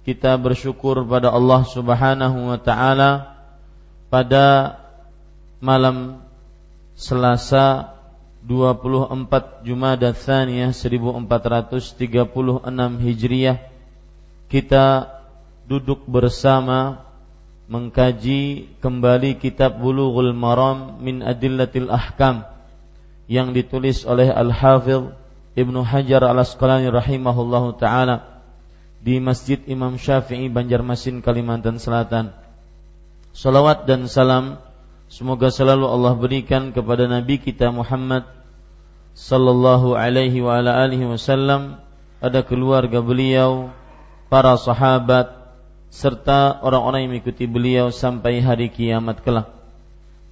kita bersyukur pada Allah Subhanahu wa taala pada malam Selasa 24 Jumada Tsaniyah 1436 Hijriah. Kita duduk bersama mengkaji kembali kitab Bulughul Maram min Adillatil Ahkam yang ditulis oleh Al-Hafidh Ibnu Hajar Al-Asqalani rahimahullahu taala di Masjid Imam Syafi'i Banjarmasin Kalimantan Selatan. Salawat dan salam semoga selalu Allah berikan kepada Nabi kita Muhammad sallallahu alaihi wa ala alihi wasallam, ada keluarga beliau, para sahabat serta orang-orang yang mengikuti beliau sampai hari kiamat kelak.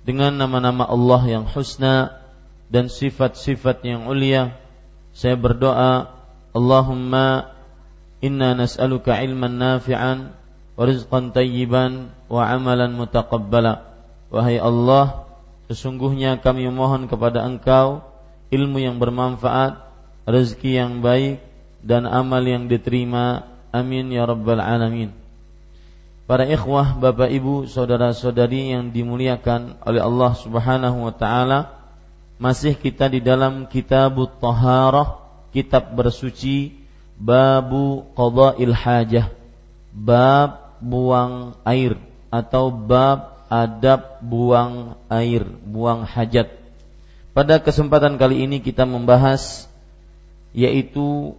Dengan nama-nama Allah yang husna dan sifat-sifat yang ulia, saya berdoa, Allahumma Inna nas'aluka ilman nafi'an wa rizqan tayyiban wa amalan mutaqabbala. Wahai Allah, sesungguhnya kami memohon kepada Engkau ilmu yang bermanfaat, rezeki yang baik dan amal yang diterima. Amin ya rabbal alamin. Para ikhwah, Bapak Ibu, saudara-saudari yang dimuliakan oleh Allah Subhanahu wa taala, masih kita di dalam Kitabut Taharah, kitab bersuci babu qada'il hajah. Bab buang air atau bab adab buang air buang hajat. Pada kesempatan kali ini kita membahas yaitu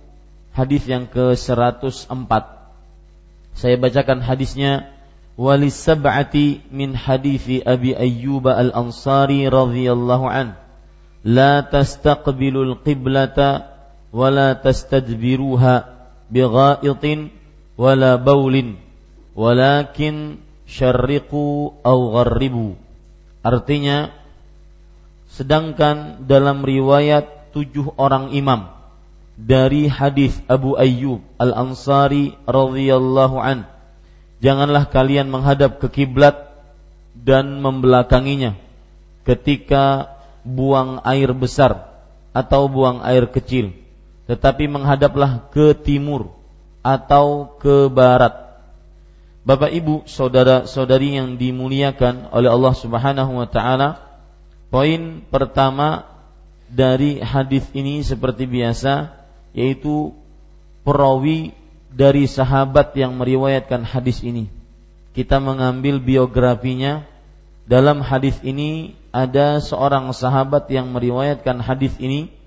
hadis yang ke-104 saya bacakan hadisnya. Walis sab'ati min hadithi Abi Ayyub al-Ansari radhiyallahu an. La tastaqbilul qiblata ولا تستدبروها بغائط ولا بول ولكن syarriqu au gharribu artinya sedangkan dalam riwayat tujuh orang imam dari hadis Abu Ayyub Al-Ansari radhiyallahu an janganlah kalian menghadap ke kiblat dan membelakanginya ketika buang air besar atau buang air kecil tetapi menghadaplah ke timur atau ke barat. Bapak Ibu, saudara-saudari yang dimuliakan oleh Allah Subhanahu wa taala, poin pertama dari hadis ini seperti biasa yaitu perawi dari sahabat yang meriwayatkan hadis ini. Kita mengambil biografinya. Dalam hadis ini ada seorang sahabat yang meriwayatkan hadis ini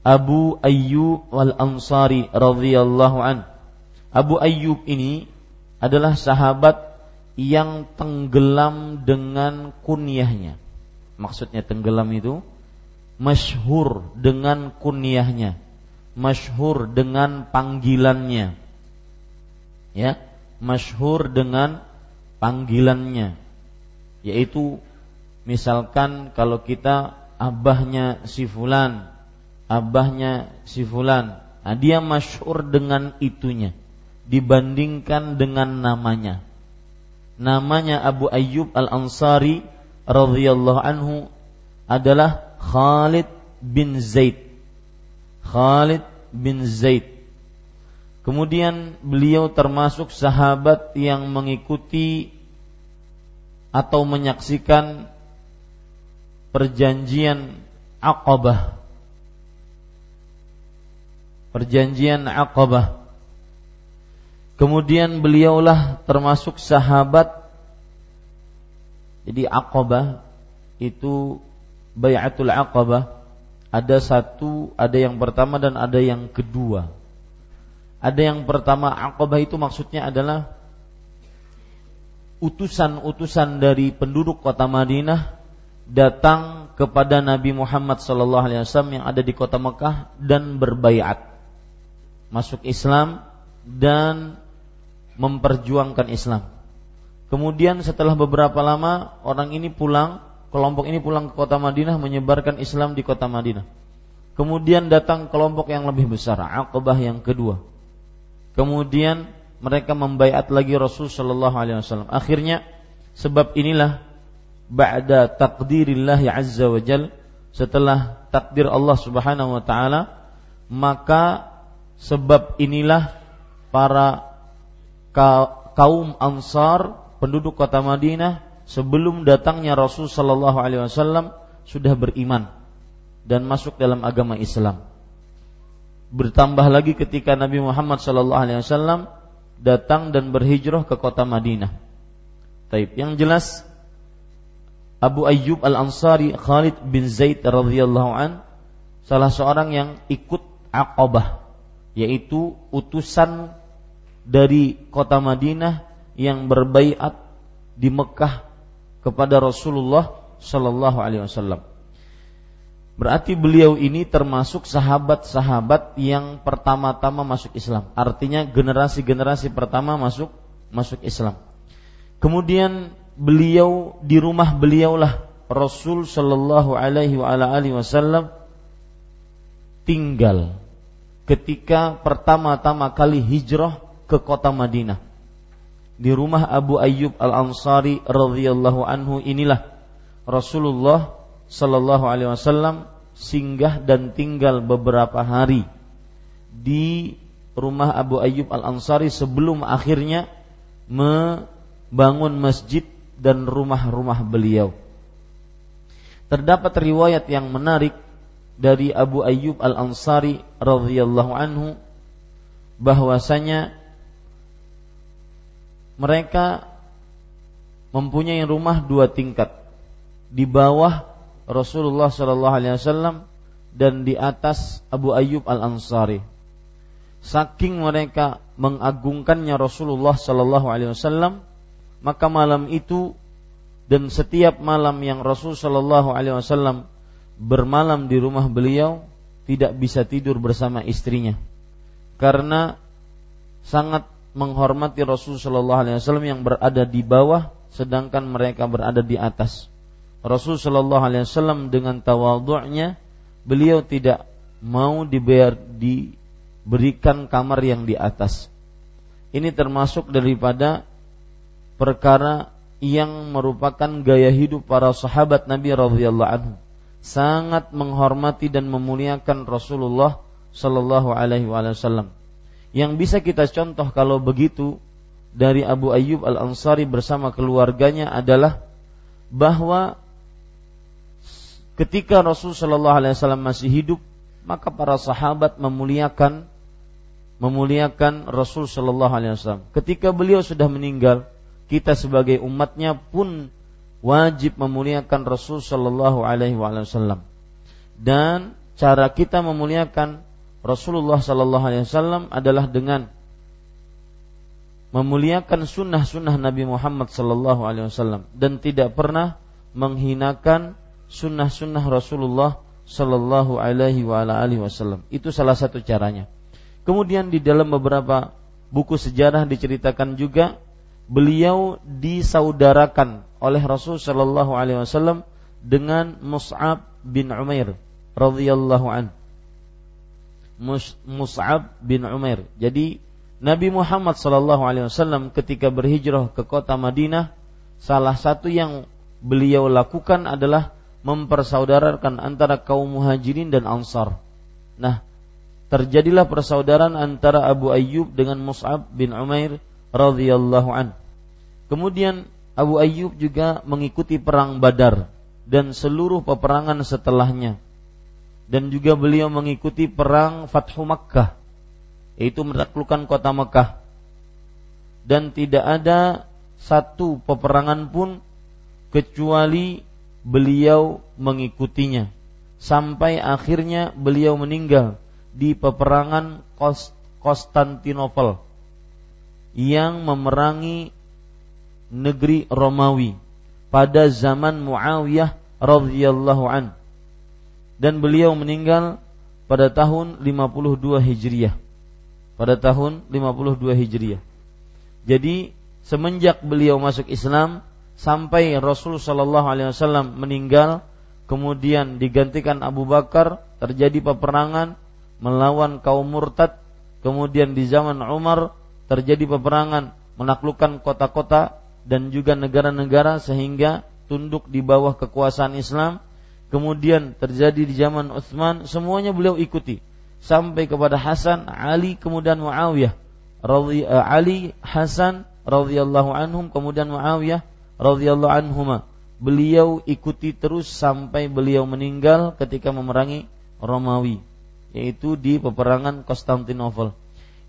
Abu Ayyub wal Ansari radhiyallahu an. Abu Ayyub ini adalah sahabat yang tenggelam dengan kunyahnya. Maksudnya tenggelam itu masyhur dengan kunyahnya, masyhur dengan panggilannya. Ya, masyhur dengan panggilannya. Yaitu misalkan kalau kita abahnya si fulan, abahnya si fulan, nah dia masyhur dengan itunya dibandingkan dengan namanya. Namanya Abu Ayyub Al-Ansari radhiyallahu anhu adalah Khalid bin Zaid. Khalid bin Zaid. Kemudian beliau termasuk sahabat yang mengikuti atau menyaksikan perjanjian Aqabah. Perjanjian Aqabah. Kemudian beliaulah termasuk sahabat jadi Aqabah itu Bayatul Aqabah ada satu, ada yang pertama dan ada yang kedua. Ada yang pertama Aqabah itu maksudnya adalah utusan-utusan dari penduduk kota Madinah datang kepada Nabi Muhammad wasallam yang ada di kota Mekah dan berbaiat masuk Islam dan memperjuangkan Islam. Kemudian setelah beberapa lama orang ini pulang, kelompok ini pulang ke kota Madinah menyebarkan Islam di kota Madinah. Kemudian datang kelompok yang lebih besar, Aqabah yang kedua. Kemudian mereka membaiat lagi Rasul Shallallahu Alaihi Wasallam. Akhirnya sebab inilah ba'da takdirillah azza wa jal setelah takdir Allah Subhanahu wa taala maka sebab inilah para kaum Ansar penduduk kota Madinah sebelum datangnya Rasul Shallallahu Alaihi Wasallam sudah beriman dan masuk dalam agama Islam. Bertambah lagi ketika Nabi Muhammad Shallallahu Alaihi Wasallam datang dan berhijrah ke kota Madinah. Taib. Yang jelas Abu Ayyub Al Ansari Khalid bin Zaid radhiyallahu an salah seorang yang ikut Aqabah yaitu utusan dari kota Madinah yang berbaiat di Mekah kepada Rasulullah Shallallahu Alaihi Wasallam. Berarti beliau ini termasuk sahabat-sahabat yang pertama-tama masuk Islam. Artinya generasi-generasi pertama masuk masuk Islam. Kemudian beliau di rumah beliaulah Rasul Shallallahu Alaihi Wasallam tinggal ketika pertama-tama kali hijrah ke kota Madinah di rumah Abu Ayyub Al-Ansari radhiyallahu anhu inilah Rasulullah sallallahu alaihi wasallam singgah dan tinggal beberapa hari di rumah Abu Ayyub Al-Ansari sebelum akhirnya membangun masjid dan rumah-rumah beliau. Terdapat riwayat yang menarik dari Abu Ayyub Al-Ansari radhiyallahu anhu bahwasanya mereka mempunyai rumah dua tingkat di bawah Rasulullah Shallallahu Alaihi Wasallam dan di atas Abu Ayyub Al Ansari. Saking mereka mengagungkannya Rasulullah Shallallahu Alaihi Wasallam, maka malam itu dan setiap malam yang Rasul Shallallahu Alaihi Wasallam bermalam di rumah beliau tidak bisa tidur bersama istrinya karena sangat menghormati Rasul Shallallahu Alaihi Wasallam yang berada di bawah, sedangkan mereka berada di atas. Rasul Shallallahu Alaihi Wasallam dengan tawadhu'nya beliau tidak mau dibayar diberikan kamar yang di atas. Ini termasuk daripada perkara yang merupakan gaya hidup para sahabat Nabi radhiyallahu anhu. Sangat menghormati dan memuliakan Rasulullah Shallallahu alaihi wasallam yang bisa kita contoh kalau begitu dari Abu Ayyub Al-Ansari bersama keluarganya adalah bahwa ketika Rasul Shallallahu Alaihi Wasallam masih hidup, maka para sahabat memuliakan memuliakan Rasul Shallallahu Alaihi Wasallam. Ketika beliau sudah meninggal, kita sebagai umatnya pun wajib memuliakan Rasul Shallallahu Alaihi Wasallam. Dan cara kita memuliakan Rasulullah Sallallahu Alaihi Wasallam adalah dengan memuliakan sunnah-sunnah Nabi Muhammad sallallahu alaihi wasallam dan tidak pernah menghinakan sunnah-sunnah Rasulullah sallallahu alaihi wasallam. Itu salah satu caranya. Kemudian di dalam beberapa buku sejarah diceritakan juga beliau disaudarakan oleh Rasul sallallahu alaihi wasallam dengan Mus'ab bin Umair radhiyallahu an. Mus'ab bin Umair. Jadi Nabi Muhammad sallallahu alaihi wasallam ketika berhijrah ke kota Madinah, salah satu yang beliau lakukan adalah mempersaudarakan antara kaum muhajirin dan ansar. Nah, terjadilah persaudaraan antara Abu Ayyub dengan Mus'ab bin Umair radhiyallahu an. Kemudian Abu Ayyub juga mengikuti perang Badar dan seluruh peperangan setelahnya. Dan juga beliau mengikuti perang Fathu Makkah yaitu menaklukkan kota Mekah dan tidak ada satu peperangan pun kecuali beliau mengikutinya sampai akhirnya beliau meninggal di peperangan Konstantinopel yang memerangi negeri Romawi pada zaman Muawiyah radhiyallahu an dan beliau meninggal pada tahun 52 Hijriah pada tahun 52 Hijriah. Jadi semenjak beliau masuk Islam sampai Rasul Shallallahu Alaihi Wasallam meninggal, kemudian digantikan Abu Bakar, terjadi peperangan melawan kaum murtad, kemudian di zaman Umar terjadi peperangan menaklukkan kota-kota dan juga negara-negara sehingga tunduk di bawah kekuasaan Islam. Kemudian terjadi di zaman Utsman, semuanya beliau ikuti sampai kepada Hasan, Ali, kemudian Muawiyah. Radhi, uh, Ali, Hasan radhiyallahu anhum, kemudian Muawiyah radhiyallahu anhuma. Beliau ikuti terus sampai beliau meninggal ketika memerangi Romawi, yaitu di peperangan Konstantinopel.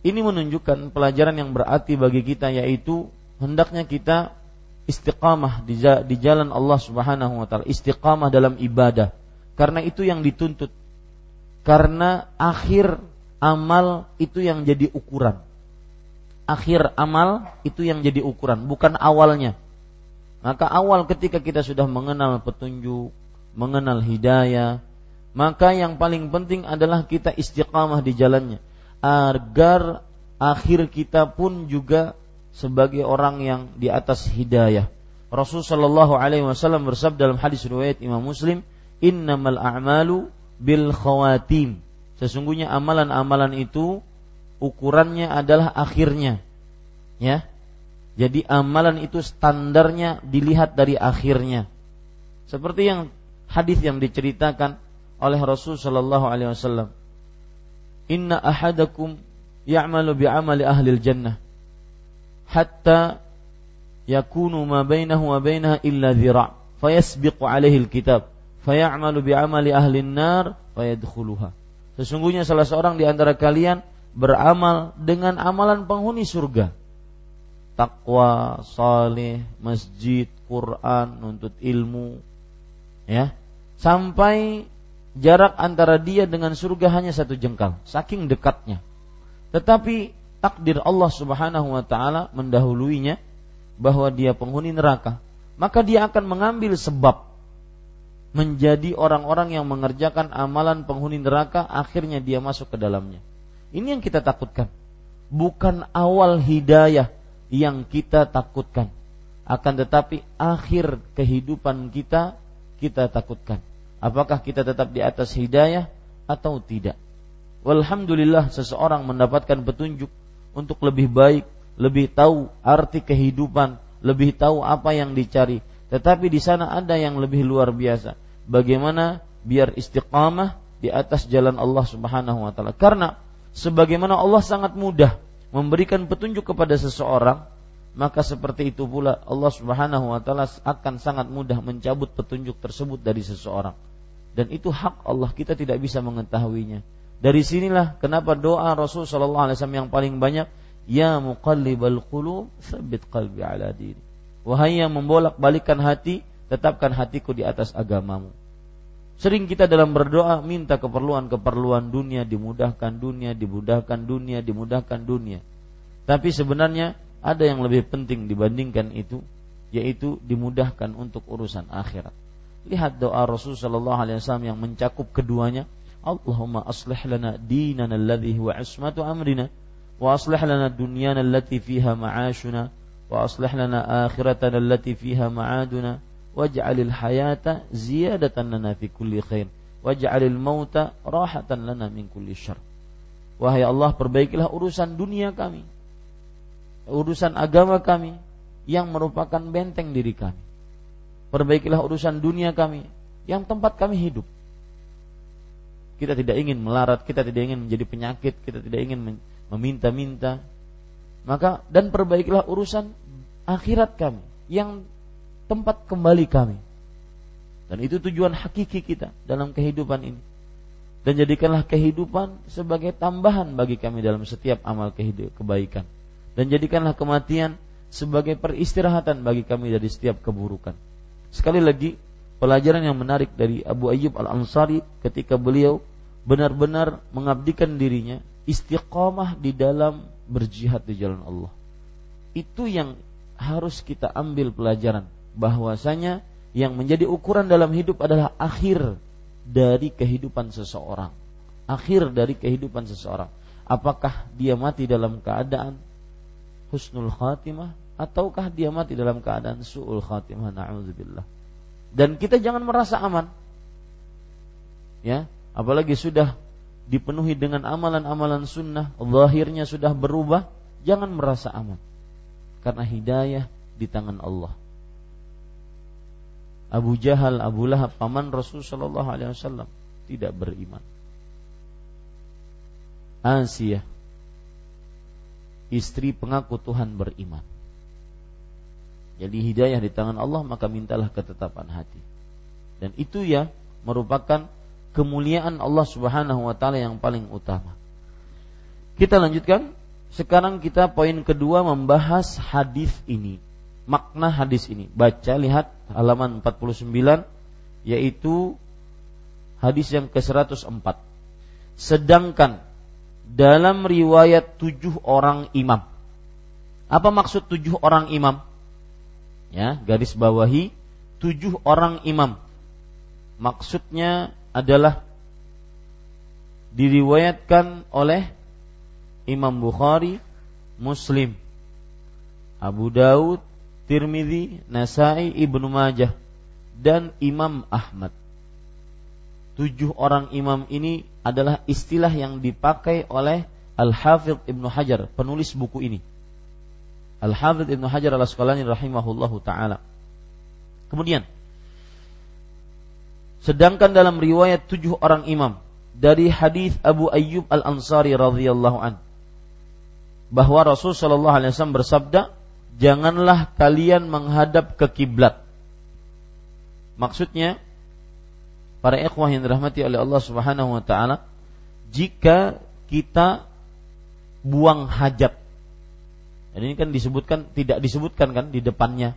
Ini menunjukkan pelajaran yang berarti bagi kita yaitu hendaknya kita istiqamah di jalan Allah Subhanahu wa taala, istiqamah dalam ibadah. Karena itu yang dituntut karena akhir amal itu yang jadi ukuran. Akhir amal itu yang jadi ukuran, bukan awalnya. Maka awal ketika kita sudah mengenal petunjuk, mengenal hidayah, maka yang paling penting adalah kita istiqamah di jalannya agar akhir kita pun juga sebagai orang yang di atas hidayah. Rasul Shallallahu Alaihi Wasallam bersabda dalam hadis riwayat Imam Muslim, "Innamal a'malu bil khawatim. Sesungguhnya amalan-amalan itu ukurannya adalah akhirnya. Ya. Jadi amalan itu standarnya dilihat dari akhirnya. Seperti yang hadis yang diceritakan oleh Rasul sallallahu alaihi wasallam. Inna ahadakum ya'malu bi'amali ahli jannah hatta yakunu ma bainahu wa bainaha illa dhira' fayasbiqu alaihi al-kitab fayamalu bi amali ahli nar fayadkhuluha. Sesungguhnya salah seorang di antara kalian beramal dengan amalan penghuni surga. Takwa, saleh, masjid, Quran, nuntut ilmu. Ya. Sampai jarak antara dia dengan surga hanya satu jengkal, saking dekatnya. Tetapi takdir Allah Subhanahu wa taala mendahuluinya bahwa dia penghuni neraka, maka dia akan mengambil sebab menjadi orang-orang yang mengerjakan amalan penghuni neraka akhirnya dia masuk ke dalamnya. Ini yang kita takutkan. Bukan awal hidayah yang kita takutkan. Akan tetapi akhir kehidupan kita kita takutkan. Apakah kita tetap di atas hidayah atau tidak? Walhamdulillah seseorang mendapatkan petunjuk untuk lebih baik, lebih tahu arti kehidupan, lebih tahu apa yang dicari, tetapi di sana ada yang lebih luar biasa. Bagaimana biar istiqamah di atas jalan Allah Subhanahu wa taala. Karena sebagaimana Allah sangat mudah memberikan petunjuk kepada seseorang, maka seperti itu pula Allah Subhanahu wa taala akan sangat mudah mencabut petunjuk tersebut dari seseorang. Dan itu hak Allah, kita tidak bisa mengetahuinya. Dari sinilah kenapa doa Rasul sallallahu alaihi wasallam yang paling banyak, ya muqallibal qulub, tsabbit qalbi ala dini. Wahai yang membolak-balikan hati, tetapkan hatiku di atas agamamu. Sering kita dalam berdoa minta keperluan-keperluan dunia, dimudahkan dunia, dimudahkan dunia, dimudahkan dunia. Tapi sebenarnya ada yang lebih penting dibandingkan itu yaitu dimudahkan untuk urusan akhirat. Lihat doa Rasul sallallahu alaihi wasallam yang mencakup keduanya. Allahumma aslih lana dinana alladhi huwa ismatu amrina wa aslih lana dunyana allati fiha ma'ashuna wa aslih lana akhiratana allati fiha ma'aduna waj'alil hayata ziyadatan lana fi kulli khair waj'alil mauta rahatan lana min kulli syarr. Wahai Allah, perbaikilah urusan dunia kami. Urusan agama kami yang merupakan benteng diri kami. Perbaikilah urusan dunia kami yang tempat kami hidup. Kita tidak ingin melarat, kita tidak ingin menjadi penyakit, kita tidak ingin meminta-minta. Maka dan perbaikilah urusan akhirat kami yang tempat kembali kami. Dan itu tujuan hakiki kita dalam kehidupan ini. Dan jadikanlah kehidupan sebagai tambahan bagi kami dalam setiap amal kebaikan. Dan jadikanlah kematian sebagai peristirahatan bagi kami dari setiap keburukan. Sekali lagi, pelajaran yang menarik dari Abu Ayyub Al-Ansari ketika beliau benar-benar mengabdikan dirinya istiqamah di dalam berjihad di jalan Allah. Itu yang harus kita ambil pelajaran bahwasanya yang menjadi ukuran dalam hidup adalah akhir dari kehidupan seseorang. Akhir dari kehidupan seseorang. Apakah dia mati dalam keadaan husnul khatimah ataukah dia mati dalam keadaan su'ul khatimah na'udzubillah. Dan kita jangan merasa aman. Ya, apalagi sudah dipenuhi dengan amalan-amalan sunnah, zahirnya sudah berubah, jangan merasa aman. Karena hidayah di tangan Allah. Abu Jahal, Abu Lahab, paman Rasul Shallallahu Alaihi Wasallam tidak beriman. Asia istri pengaku Tuhan beriman. Jadi hidayah di tangan Allah maka mintalah ketetapan hati. Dan itu ya merupakan kemuliaan Allah Subhanahu wa taala yang paling utama. Kita lanjutkan. Sekarang kita poin kedua membahas hadis ini. Makna hadis ini. Baca lihat halaman 49 yaitu hadis yang ke-104. Sedangkan dalam riwayat tujuh orang imam. Apa maksud tujuh orang imam? Ya, garis bawahi tujuh orang imam. Maksudnya adalah diriwayatkan oleh Imam Bukhari, Muslim, Abu Daud, Tirmidzi, Nasai, Ibnu Majah dan Imam Ahmad tujuh orang imam ini adalah istilah yang dipakai oleh Al-Hafidh Ibnu Hajar, penulis buku ini. Al-Hafidh Ibnu Hajar al-Asqalani rahimahullahu taala. Kemudian sedangkan dalam riwayat tujuh orang imam dari hadis Abu Ayyub Al-Ansari radhiyallahu an bahwa Rasul Shallallahu alaihi wasallam bersabda, "Janganlah kalian menghadap ke kiblat." Maksudnya para ikhwah yang dirahmati oleh Allah Subhanahu wa taala, jika kita buang hajat. Dan ini kan disebutkan tidak disebutkan kan di depannya.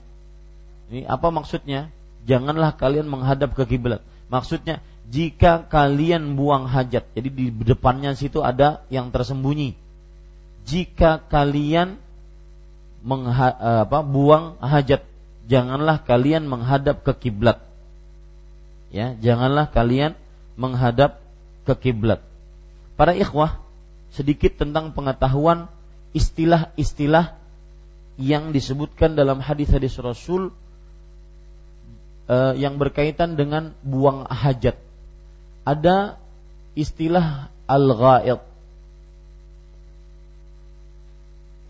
Ini apa maksudnya? Janganlah kalian menghadap ke kiblat. Maksudnya jika kalian buang hajat. Jadi di depannya situ ada yang tersembunyi. Jika kalian mengha, eh, apa, buang hajat, janganlah kalian menghadap ke kiblat ya janganlah kalian menghadap ke kiblat para ikhwah sedikit tentang pengetahuan istilah-istilah yang disebutkan dalam hadis-hadis Rasul uh, yang berkaitan dengan buang hajat. Ada istilah al-ghaid.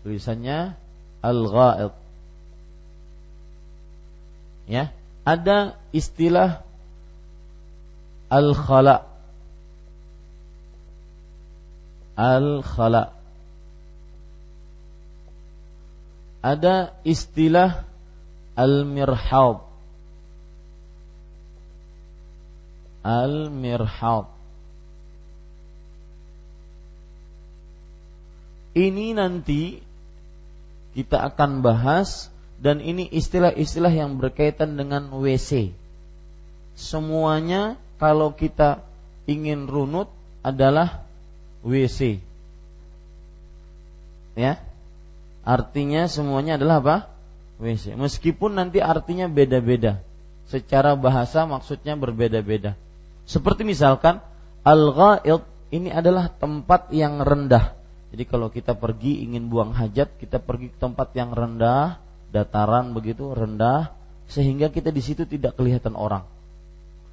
Tulisannya al-ghaid. Ya ada istilah al-khala. Al-khala. Ada istilah al-mirhab al-mirhab ini nanti kita akan bahas dan ini istilah-istilah yang berkaitan dengan WC. Semuanya kalau kita ingin runut adalah WC. Ya. Artinya semuanya adalah apa? WC. Meskipun nanti artinya beda-beda. Secara bahasa maksudnya berbeda-beda. Seperti misalkan al-ghaid ini adalah tempat yang rendah. Jadi kalau kita pergi ingin buang hajat, kita pergi ke tempat yang rendah, dataran begitu rendah sehingga kita di situ tidak kelihatan orang.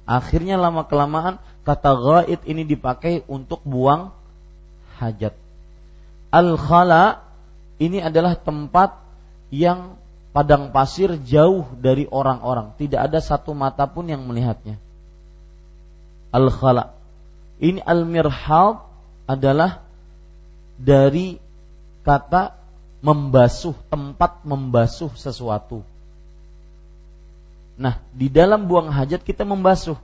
Akhirnya lama kelamaan kata ghaid ini dipakai untuk buang hajat. Al-khala ini adalah tempat yang padang pasir jauh dari orang-orang, tidak ada satu mata pun yang melihatnya. Al-khala. Ini al-mirhad adalah dari kata membasuh, tempat membasuh sesuatu. Nah, di dalam buang hajat kita membasuh.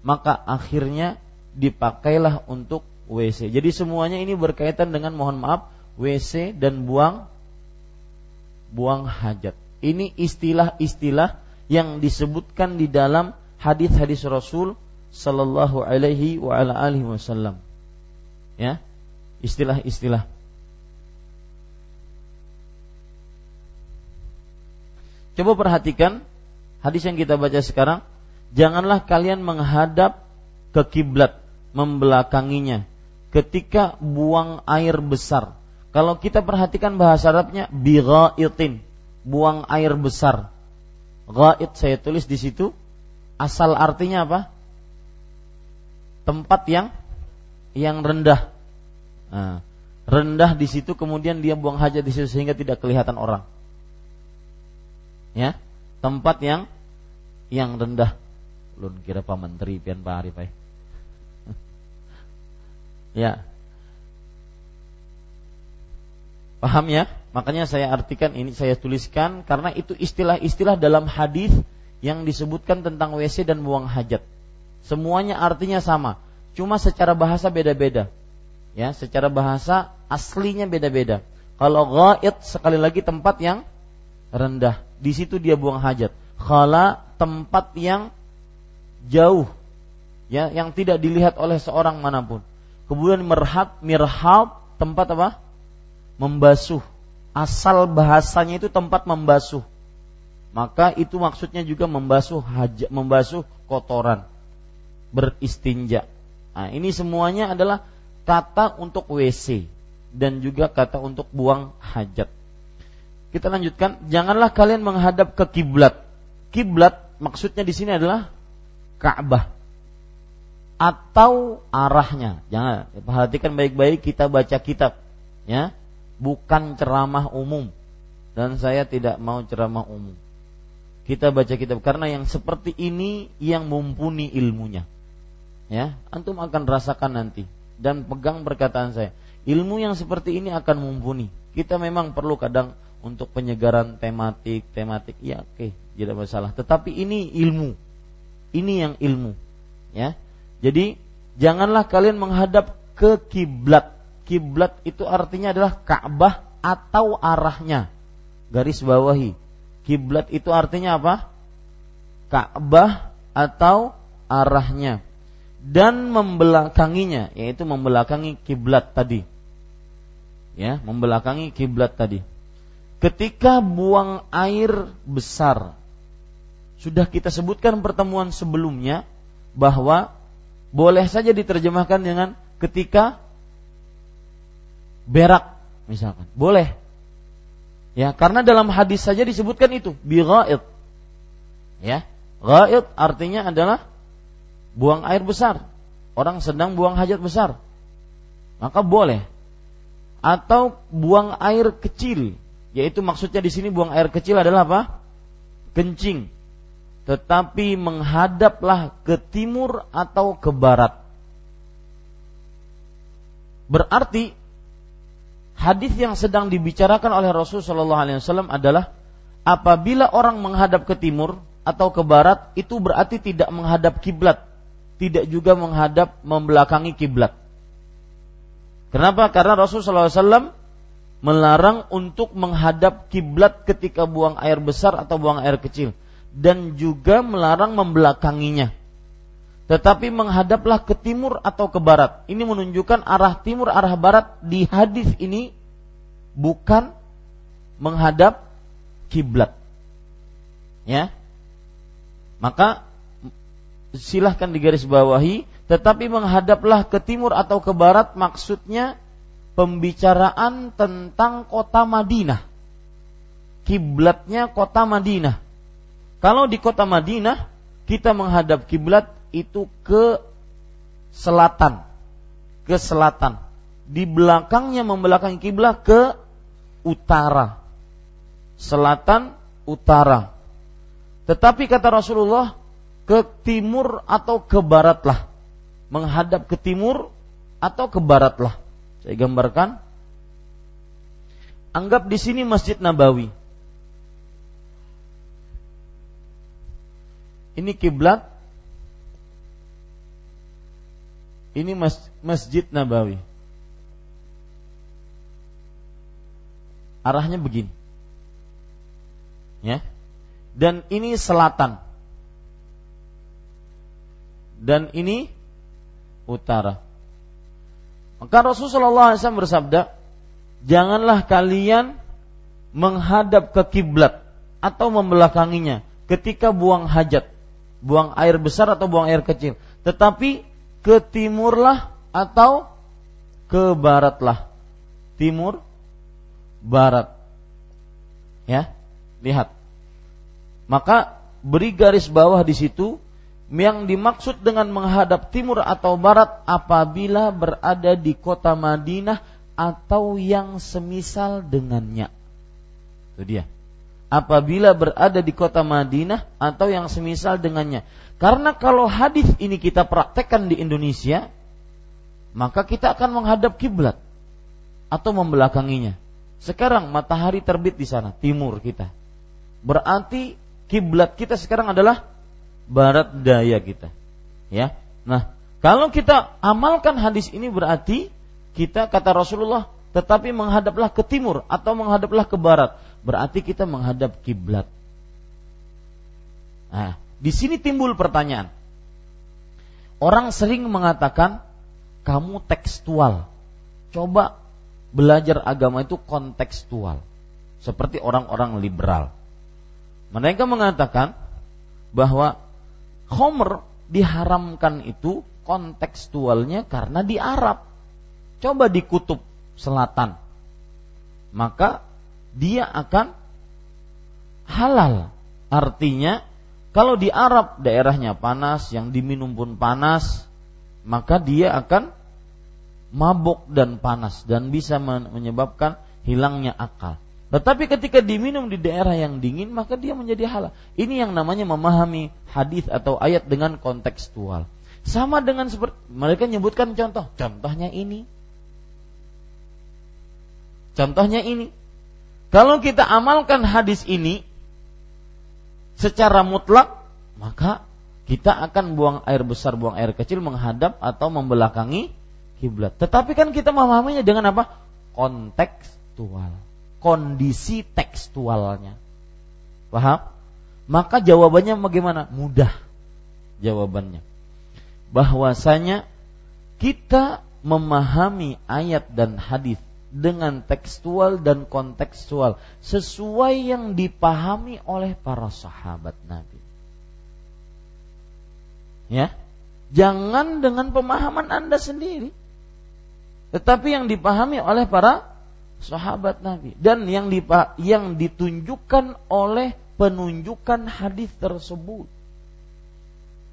Maka akhirnya dipakailah untuk WC. Jadi semuanya ini berkaitan dengan mohon maaf WC dan buang buang hajat. Ini istilah-istilah yang disebutkan di dalam hadis-hadis Rasul sallallahu alaihi wa ala alihi wasallam. Ya. Istilah-istilah. Coba perhatikan hadis yang kita baca sekarang. Janganlah kalian menghadap ke kiblat, membelakanginya ketika buang air besar kalau kita perhatikan bahasa Arabnya bighaitin, buang air besar. Ghaid saya tulis di situ asal artinya apa? Tempat yang yang rendah. Nah, rendah di situ kemudian dia buang hajat di situ sehingga tidak kelihatan orang. Ya, tempat yang yang rendah. Lu kira Pak Menteri pian Pak Arif ya. Paham ya? Makanya saya artikan ini saya tuliskan karena itu istilah-istilah dalam hadis yang disebutkan tentang WC dan buang hajat. Semuanya artinya sama, cuma secara bahasa beda-beda. Ya, secara bahasa aslinya beda-beda. Kalau ghaid sekali lagi tempat yang rendah, di situ dia buang hajat. Khala tempat yang jauh ya yang tidak dilihat oleh seorang mana pun. Kemudian merhab mirhab tempat apa? membasuh. Asal bahasanya itu tempat membasuh. Maka itu maksudnya juga membasuh hajat, membasuh kotoran, beristinja. Nah, ini semuanya adalah kata untuk WC dan juga kata untuk buang hajat. Kita lanjutkan, janganlah kalian menghadap ke kiblat. Kiblat maksudnya di sini adalah Ka'bah atau arahnya. Jangan perhatikan baik-baik kita baca kitab, ya bukan ceramah umum dan saya tidak mau ceramah umum. Kita baca kitab karena yang seperti ini yang mumpuni ilmunya. Ya, antum akan rasakan nanti dan pegang perkataan saya. Ilmu yang seperti ini akan mumpuni. Kita memang perlu kadang untuk penyegaran tematik, tematik ya oke, okay, tidak masalah. Tetapi ini ilmu. Ini yang ilmu. Ya. Jadi janganlah kalian menghadap ke kiblat kiblat itu artinya adalah Ka'bah atau arahnya. Garis bawahi. Kiblat itu artinya apa? Ka'bah atau arahnya. Dan membelakanginya, yaitu membelakangi kiblat tadi. Ya, membelakangi kiblat tadi. Ketika buang air besar, sudah kita sebutkan pertemuan sebelumnya bahwa boleh saja diterjemahkan dengan ketika berak misalkan. Boleh. Ya, karena dalam hadis saja disebutkan itu bi. Ya. Ghaid artinya adalah buang air besar. Orang sedang buang hajat besar. Maka boleh. Atau buang air kecil, yaitu maksudnya di sini buang air kecil adalah apa? Kencing. Tetapi menghadaplah ke timur atau ke barat. Berarti hadis yang sedang dibicarakan oleh Rasul Shallallahu Alaihi Wasallam adalah apabila orang menghadap ke timur atau ke barat itu berarti tidak menghadap kiblat, tidak juga menghadap membelakangi kiblat. Kenapa? Karena Rasul Shallallahu Alaihi Wasallam melarang untuk menghadap kiblat ketika buang air besar atau buang air kecil dan juga melarang membelakanginya tetapi menghadaplah ke timur atau ke barat. Ini menunjukkan arah timur, arah barat di hadis ini bukan menghadap kiblat. Ya. Maka silahkan digarisbawahi, tetapi menghadaplah ke timur atau ke barat maksudnya pembicaraan tentang kota Madinah. Kiblatnya kota Madinah. Kalau di kota Madinah kita menghadap kiblat itu ke selatan, ke selatan. Di belakangnya membelakangi kiblat ke utara. Selatan, utara. Tetapi kata Rasulullah, ke timur atau ke baratlah. Menghadap ke timur atau ke baratlah. Saya gambarkan. Anggap di sini Masjid Nabawi. Ini kiblat. Ini Masjid Nabawi. Arahnya begini. Ya. Dan ini selatan. Dan ini utara. Maka Rasulullah SAW bersabda, janganlah kalian menghadap ke kiblat atau membelakanginya ketika buang hajat, buang air besar atau buang air kecil, tetapi ke timurlah atau ke baratlah. Timur, barat. Ya, lihat. Maka beri garis bawah di situ yang dimaksud dengan menghadap timur atau barat apabila berada di kota Madinah atau yang semisal dengannya. Itu dia. Apabila berada di kota Madinah atau yang semisal dengannya. Karena kalau hadis ini kita praktekkan di Indonesia, maka kita akan menghadap kiblat atau membelakanginya. Sekarang matahari terbit di sana, timur kita. Berarti kiblat kita sekarang adalah barat daya kita. Ya. Nah, kalau kita amalkan hadis ini berarti kita kata Rasulullah tetapi menghadaplah ke timur atau menghadaplah ke barat, berarti kita menghadap kiblat. Nah, di sini timbul pertanyaan. Orang sering mengatakan kamu tekstual. Coba belajar agama itu kontekstual. Seperti orang-orang liberal. Mereka mengatakan bahwa Homer diharamkan itu kontekstualnya karena di Arab. Coba di kutub selatan. Maka dia akan halal. Artinya kalau di Arab daerahnya panas, yang diminum pun panas, maka dia akan mabuk dan panas dan bisa menyebabkan hilangnya akal. Tetapi ketika diminum di daerah yang dingin maka dia menjadi halal. Ini yang namanya memahami hadis atau ayat dengan kontekstual. Sama dengan seperti mereka menyebutkan contoh. Contohnya ini. Contohnya ini. Kalau kita amalkan hadis ini secara mutlak, maka kita akan buang air besar, buang air kecil menghadap atau membelakangi kiblat. Tetapi kan kita memahaminya dengan apa? Kontekstual kondisi tekstualnya. Paham? Maka jawabannya bagaimana? Mudah jawabannya. Bahwasanya kita memahami ayat dan hadis dengan tekstual dan kontekstual sesuai yang dipahami oleh para sahabat Nabi. Ya. Jangan dengan pemahaman Anda sendiri. Tetapi yang dipahami oleh para sahabat Nabi dan yang dipa, yang ditunjukkan oleh penunjukan hadis tersebut.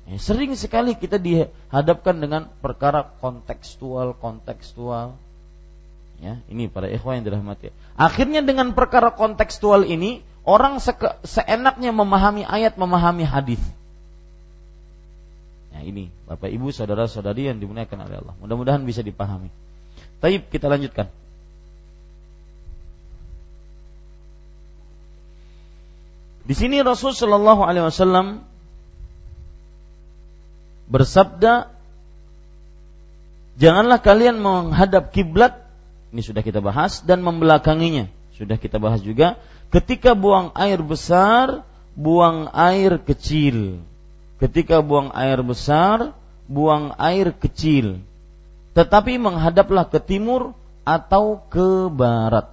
Ya, sering sekali kita dihadapkan dengan perkara kontekstual kontekstual. Ya, ini para ikhwan yang dirahmati. Akhirnya dengan perkara kontekstual ini orang seke, seenaknya memahami ayat, memahami hadis. Ya, ini Bapak Ibu, saudara-saudari yang dimuliakan oleh Allah. Mudah-mudahan bisa dipahami. Taib kita lanjutkan. Di sini Rasul Shallallahu Alaihi Wasallam bersabda, janganlah kalian menghadap kiblat. Ini sudah kita bahas dan membelakanginya. Sudah kita bahas juga. Ketika buang air besar, buang air kecil. Ketika buang air besar, buang air kecil. Tetapi menghadaplah ke timur atau ke barat.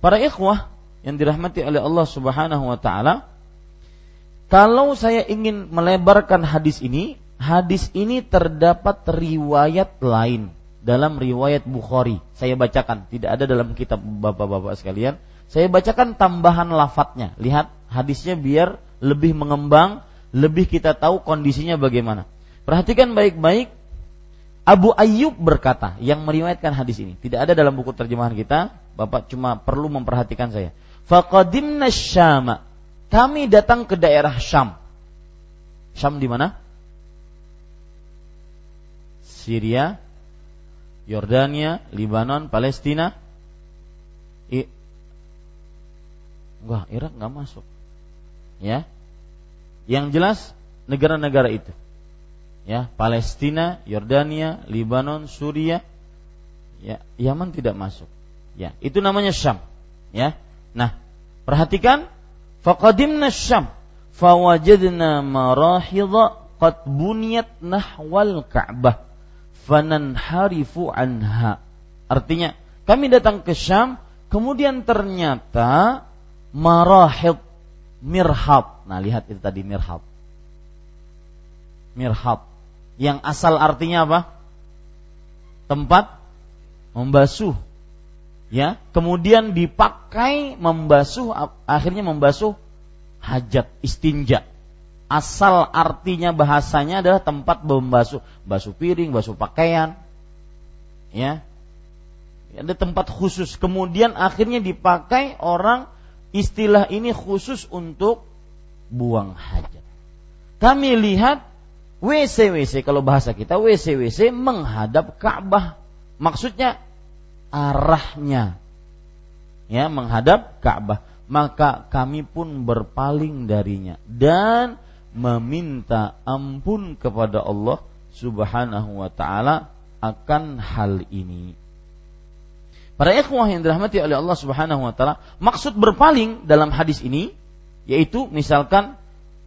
Para ikhwah yang dirahmati oleh Allah Subhanahu wa taala, kalau saya ingin melebarkan hadis ini, hadis ini terdapat riwayat lain dalam riwayat Bukhari. Saya bacakan, tidak ada dalam kitab Bapak-bapak sekalian. Saya bacakan tambahan lafadznya. Lihat hadisnya biar lebih mengembang, lebih kita tahu kondisinya bagaimana. Perhatikan baik-baik. Abu Ayyub berkata yang meriwayatkan hadis ini. Tidak ada dalam buku terjemahan kita. Bapak cuma perlu memperhatikan saya. Faqadimna Syama. Kami datang ke daerah Syam. Syam di mana? Syria, Yordania, Libanon, Palestina. I Wah, Irak nggak masuk. Ya. Yang jelas negara-negara itu. Ya, Palestina, Yordania, Libanon, Suria, ya, Yaman tidak masuk. Ya, itu namanya Syam. Ya. Nah, perhatikan faqadimna Syam fawajadna marahidha qad buniyat nahwal Ka'bah fananharifu anha. Artinya, kami datang ke Syam, kemudian ternyata marahid mirhab. Nah, lihat itu tadi mirhab. Mirhab. Yang asal artinya apa? Tempat membasuh. Ya, kemudian dipakai membasuh akhirnya membasuh hajat istinja asal artinya bahasanya adalah tempat membasuh basuh piring, basuh pakaian. Ya. Ada tempat khusus. Kemudian akhirnya dipakai orang istilah ini khusus untuk buang hajat. Kami lihat WC-WC kalau bahasa kita WC-WC menghadap Ka'bah. Maksudnya arahnya ya menghadap Ka'bah maka kami pun berpaling darinya dan meminta ampun kepada Allah Subhanahu wa taala akan hal ini. Para ikhwah yang dirahmati oleh Allah Subhanahu wa taala, maksud berpaling dalam hadis ini yaitu misalkan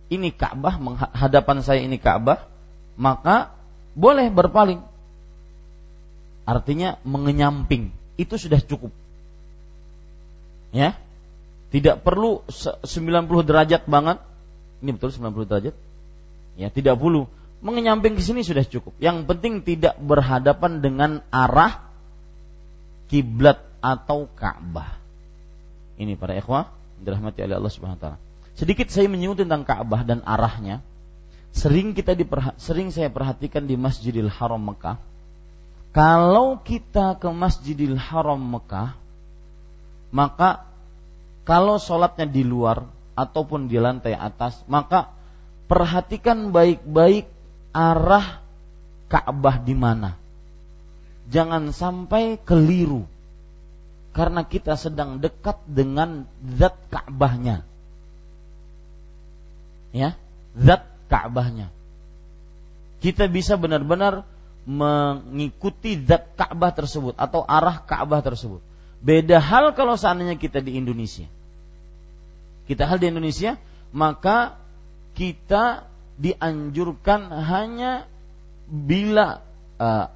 ini Ka'bah hadapan saya ini Ka'bah, maka boleh berpaling. Artinya mengenyamping, itu sudah cukup. Ya. Tidak perlu 90 derajat banget, ini betul 90 derajat? Ya, tidak perlu. Mengenyamping ke sini sudah cukup. Yang penting tidak berhadapan dengan arah kiblat atau Ka'bah. Ini para ikhwah dirahmati oleh Allah Subhanahu wa taala. Sedikit saya menyinggung tentang Ka'bah dan arahnya. Sering kita diperha- sering saya perhatikan di Masjidil Haram Mekah. Kalau kita ke Masjidil Haram Mekah, maka kalau sholatnya di luar ataupun di lantai atas, maka perhatikan baik-baik arah Ka'bah di mana. Jangan sampai keliru. Karena kita sedang dekat dengan zat Ka'bahnya. Ya, zat Ka'bahnya. Kita bisa benar-benar mengikuti zat Ka'bah tersebut atau arah Ka'bah tersebut. Beda hal kalau seandainya kita di Indonesia kita hal di Indonesia, maka kita dianjurkan hanya bila uh,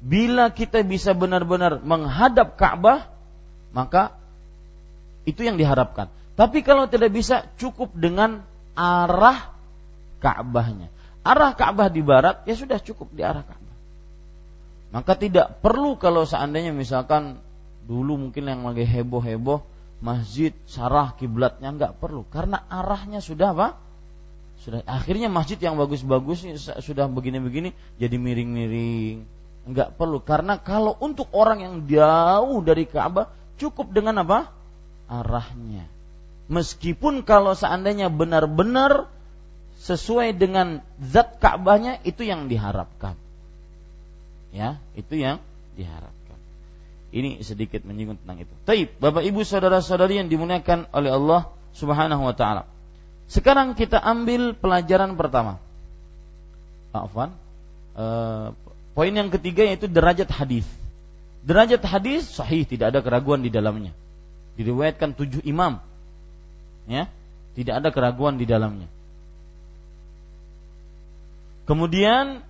bila kita bisa benar-benar menghadap Ka'bah, maka itu yang diharapkan. Tapi kalau tidak bisa, cukup dengan arah Ka'bahnya. Arah Ka'bah di barat, ya sudah cukup di arah Ka'bah. Maka tidak perlu kalau seandainya misalkan dulu mungkin yang lagi heboh-heboh masjid sarah kiblatnya nggak perlu. Karena arahnya sudah apa? Sudah akhirnya masjid yang bagus-bagus sudah begini-begini jadi miring-miring. Nggak perlu. Karena kalau untuk orang yang jauh dari Ka'bah cukup dengan apa? Arahnya. Meskipun kalau seandainya benar-benar sesuai dengan zat Ka'bahnya itu yang diharapkan ya itu yang diharapkan ini sedikit menyinggung tentang itu. Taib, Bapak Ibu saudara-saudari yang dimuliakan oleh Allah Subhanahu wa taala. Sekarang kita ambil pelajaran pertama. Afwan. E, poin yang ketiga yaitu derajat hadis. Derajat hadis sahih, tidak ada keraguan di dalamnya. Diriwayatkan tujuh imam. Ya, tidak ada keraguan di dalamnya. Kemudian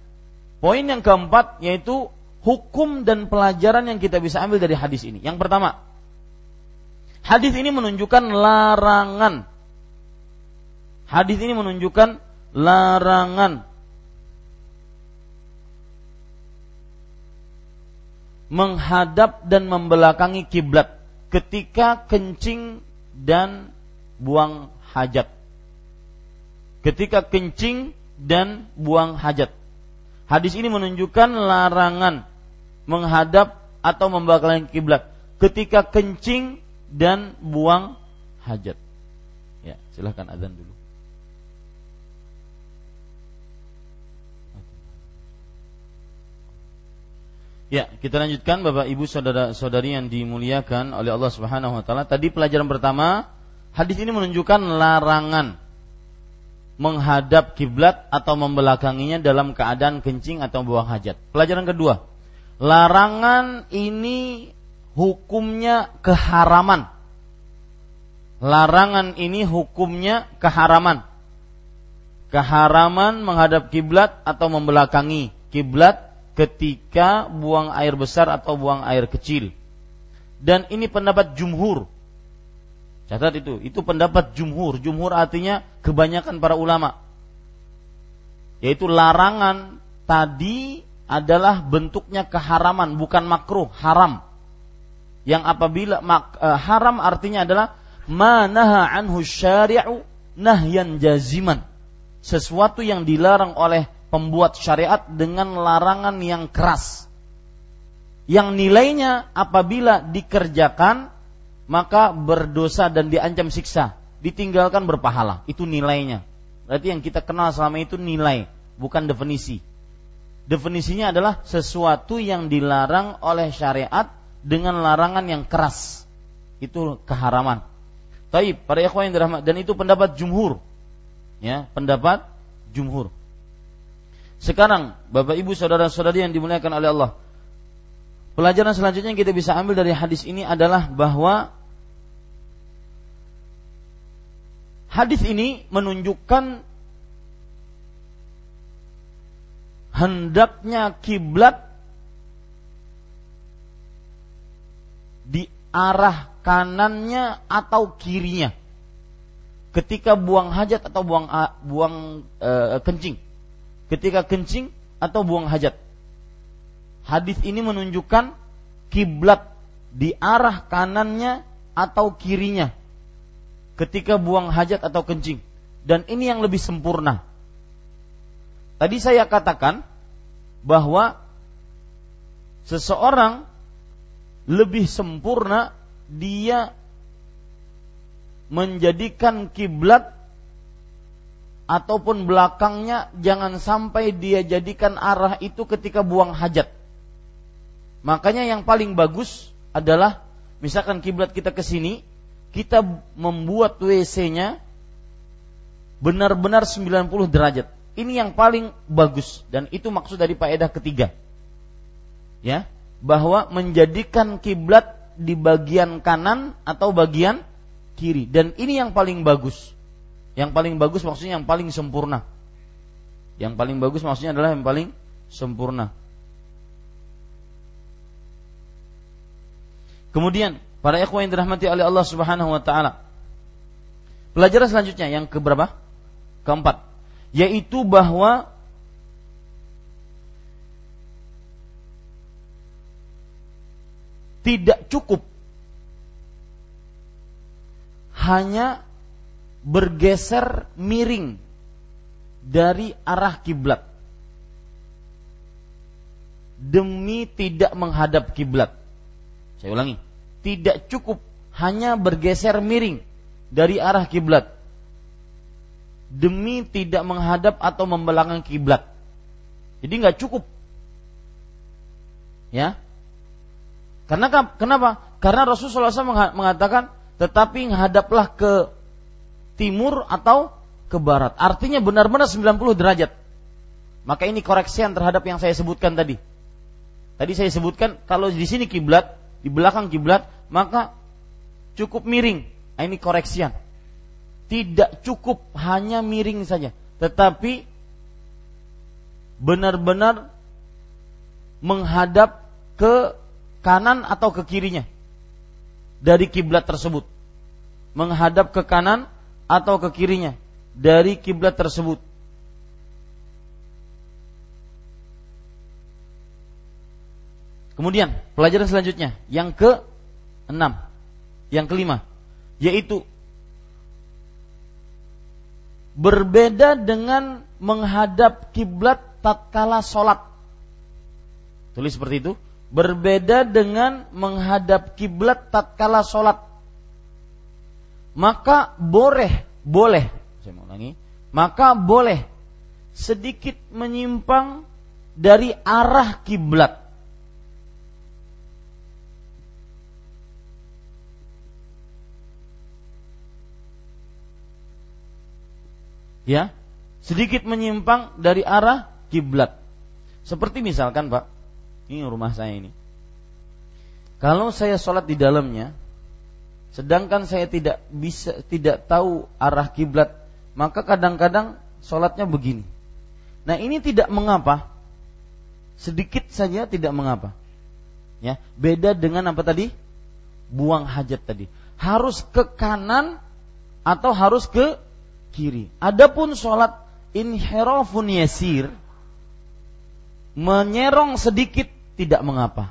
poin yang keempat yaitu hukum dan pelajaran yang kita bisa ambil dari hadis ini. Yang pertama, Hadis ini menunjukkan larangan. Hadis ini menunjukkan larangan menghadap dan membelakangi kiblat ketika kencing dan buang hajat. Ketika kencing dan buang hajat. Hadis ini menunjukkan larangan menghadap atau membelakangi kiblat ketika kencing dan buang hajat. Ya, silahkan azan dulu. Ya, kita lanjutkan Bapak Ibu saudara-saudari yang dimuliakan oleh Allah Subhanahu wa taala. Tadi pelajaran pertama, hadis ini menunjukkan larangan menghadap kiblat atau membelakanginya dalam keadaan kencing atau buang hajat. Pelajaran kedua, larangan ini hukumnya keharaman. Larangan ini hukumnya keharaman. Keharaman menghadap kiblat atau membelakangi kiblat ketika buang air besar atau buang air kecil. Dan ini pendapat jumhur. Catat itu, itu pendapat jumhur. Jumhur artinya kebanyakan para ulama. Yaitu larangan tadi adalah bentuknya keharaman, bukan makruh, haram. Yang apabila mak, uh, haram artinya adalah manaha anhu syari'u nahyan jaziman. Sesuatu yang dilarang oleh pembuat syariat dengan larangan yang keras. Yang nilainya apabila dikerjakan maka berdosa dan diancam siksa, ditinggalkan berpahala. Itu nilainya. Berarti yang kita kenal selama itu nilai, bukan definisi. Definisinya adalah sesuatu yang dilarang oleh syariat dengan larangan yang keras. Itu keharaman. Taib, para ikhwan yang dirahmat dan itu pendapat jumhur. Ya, pendapat jumhur. Sekarang, Bapak Ibu saudara-saudari yang dimuliakan oleh Allah. Pelajaran selanjutnya yang kita bisa ambil dari hadis ini adalah bahwa hadis ini menunjukkan hendaknya kiblat di arah kanannya atau kirinya ketika buang hajat atau buang buang e, kencing ketika kencing atau buang hajat. Hadis ini menunjukkan kiblat di arah kanannya atau kirinya ketika buang hajat atau kencing. Dan ini yang lebih sempurna. Tadi saya katakan bahwa seseorang lebih sempurna dia menjadikan kiblat ataupun belakangnya jangan sampai dia jadikan arah itu ketika buang hajat. Makanya yang paling bagus adalah misalkan kiblat kita ke sini, kita membuat WC-nya benar-benar 90 derajat. Ini yang paling bagus dan itu maksud dari faedah ketiga. Ya, bahwa menjadikan kiblat di bagian kanan atau bagian kiri dan ini yang paling bagus yang paling bagus maksudnya yang paling sempurna. Yang paling bagus maksudnya adalah yang paling sempurna. Kemudian para ikhwan yang dirahmati oleh Allah Subhanahu wa taala. Pelajaran selanjutnya yang keberapa? Keempat, yaitu bahwa tidak cukup hanya bergeser miring dari arah kiblat demi tidak menghadap kiblat. Saya ulangi, tidak cukup hanya bergeser miring dari arah kiblat demi tidak menghadap atau membelakangi kiblat. Jadi nggak cukup, ya. Karena kenapa? Karena Rasulullah SAW mengatakan, tetapi menghadaplah ke timur atau ke barat. Artinya benar-benar 90 derajat. Maka ini koreksian terhadap yang saya sebutkan tadi. Tadi saya sebutkan kalau di sini kiblat, di belakang kiblat, maka cukup miring. Nah, ini koreksian. Tidak cukup hanya miring saja, tetapi benar-benar menghadap ke kanan atau ke kirinya dari kiblat tersebut. menghadap ke kanan atau ke kirinya dari kiblat tersebut. Kemudian pelajaran selanjutnya yang ke enam, yang kelima, yaitu berbeda dengan menghadap kiblat tatkala sholat. Tulis seperti itu. Berbeda dengan menghadap kiblat tatkala sholat. Maka boleh, boleh, saya mau ulangi, maka boleh sedikit menyimpang dari arah kiblat ya sedikit menyimpang dari arah kiblat. Seperti misalkan Pak, ini rumah saya ini. Kalau saya sholat di dalamnya, sedangkan saya tidak bisa tidak tahu arah kiblat, maka kadang-kadang sholatnya begini. Nah ini tidak mengapa, sedikit saja tidak mengapa. Ya, beda dengan apa tadi? Buang hajat tadi. Harus ke kanan atau harus ke kiri. Adapun sholat inhirafun yasir menyerong sedikit tidak mengapa.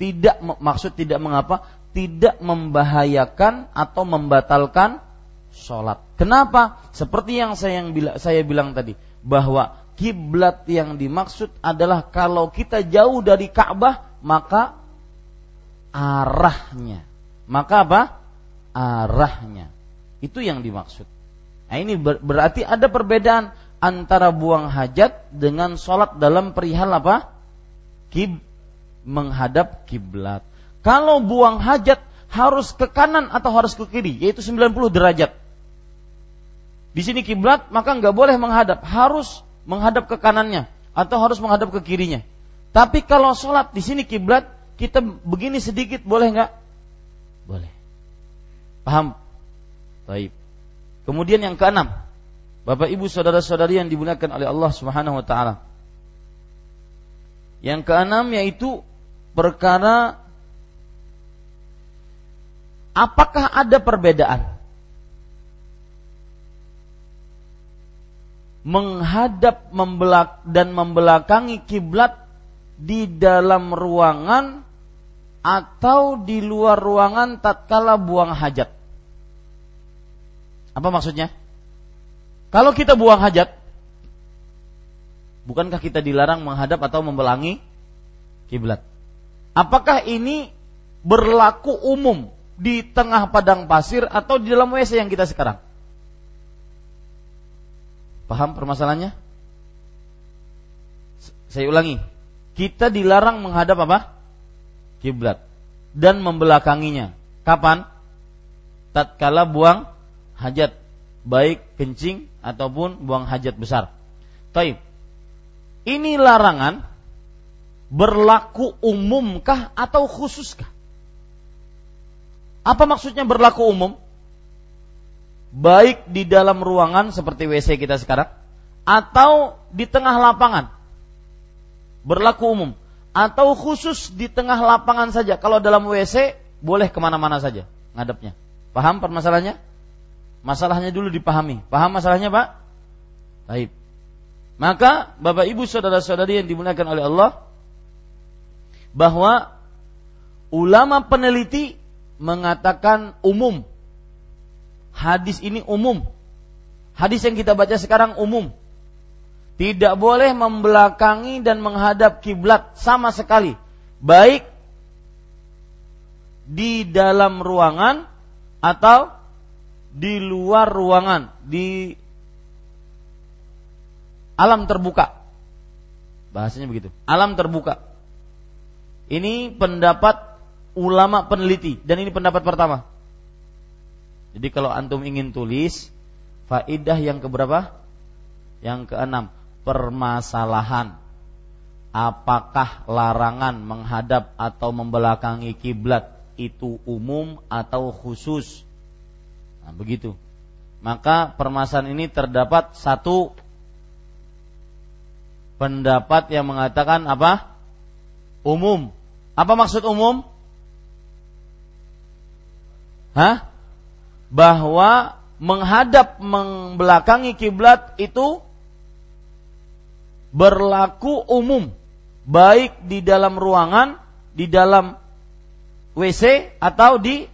Tidak maksud tidak mengapa, tidak membahayakan atau membatalkan sholat. Kenapa? Seperti yang saya yang bila, saya bilang tadi bahwa kiblat yang dimaksud adalah kalau kita jauh dari Ka'bah maka arahnya. Maka apa? Arahnya. Itu yang dimaksud. Nah ini ber berarti ada perbedaan antara buang hajat dengan sholat dalam perihal apa? Kib menghadap kiblat. Kalau buang hajat harus ke kanan atau harus ke kiri, yaitu 90 derajat. Di sini kiblat maka nggak boleh menghadap, harus menghadap ke kanannya atau harus menghadap ke kirinya. Tapi kalau sholat di sini kiblat kita begini sedikit boleh nggak? Boleh. Paham? Baik. Kemudian yang keenam, Bapak Ibu saudara-saudari yang dimuliakan oleh Allah Subhanahu wa taala. Yang keenam yaitu perkara apakah ada perbedaan menghadap membelak dan membelakangi kiblat di dalam ruangan atau di luar ruangan tatkala buang hajat. Apa maksudnya? Kalau kita buang hajat, bukankah kita dilarang menghadap atau membelangi kiblat? Apakah ini berlaku umum di tengah padang pasir atau di dalam WC yang kita sekarang? Paham permasalahannya? Saya ulangi. Kita dilarang menghadap apa? Kiblat dan membelakanginya. Kapan? Tatkala buang hajat baik kencing ataupun buang hajat besar. Taib. Ini larangan berlaku umumkah atau khususkah? Apa maksudnya berlaku umum? Baik di dalam ruangan seperti WC kita sekarang atau di tengah lapangan. Berlaku umum atau khusus di tengah lapangan saja. Kalau dalam WC boleh ke mana-mana saja ngadepnya. Paham permasalahannya? Masalahnya dulu dipahami. Paham masalahnya, Pak? Baik. Maka Bapak Ibu saudara-saudari yang dimuliakan oleh Allah bahwa ulama peneliti mengatakan umum. Hadis ini umum. Hadis yang kita baca sekarang umum. Tidak boleh membelakangi dan menghadap kiblat sama sekali. Baik di dalam ruangan atau di luar ruangan, di alam terbuka. Bahasanya begitu. Alam terbuka. Ini pendapat ulama peneliti dan ini pendapat pertama. Jadi kalau antum ingin tulis faidah yang keberapa? Yang keenam, permasalahan apakah larangan menghadap atau membelakangi kiblat itu umum atau khusus? Nah, begitu. Maka permasalahan ini terdapat satu pendapat yang mengatakan apa? Umum. Apa maksud umum? Hah? bahwa menghadap membelakangi kiblat itu berlaku umum baik di dalam ruangan, di dalam WC atau di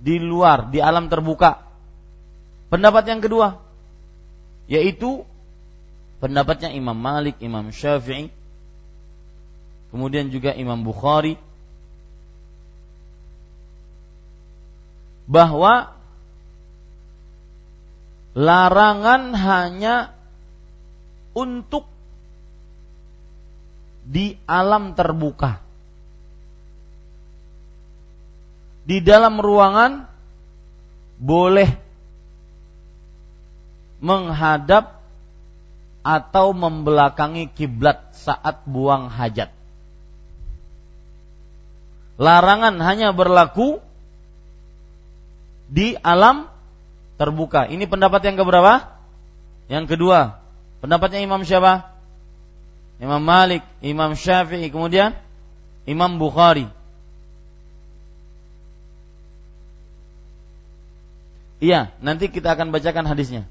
di luar, di alam terbuka. Pendapat yang kedua yaitu pendapatnya Imam Malik, Imam Syafi'i, kemudian juga Imam Bukhari bahwa larangan hanya untuk di alam terbuka. Di dalam ruangan boleh menghadap atau membelakangi kiblat saat buang hajat. Larangan hanya berlaku di alam terbuka. Ini pendapat yang keberapa? Yang kedua. Pendapatnya Imam siapa? Imam Malik, Imam Syafi'i, kemudian Imam Bukhari. Iya, nanti kita akan bacakan hadisnya.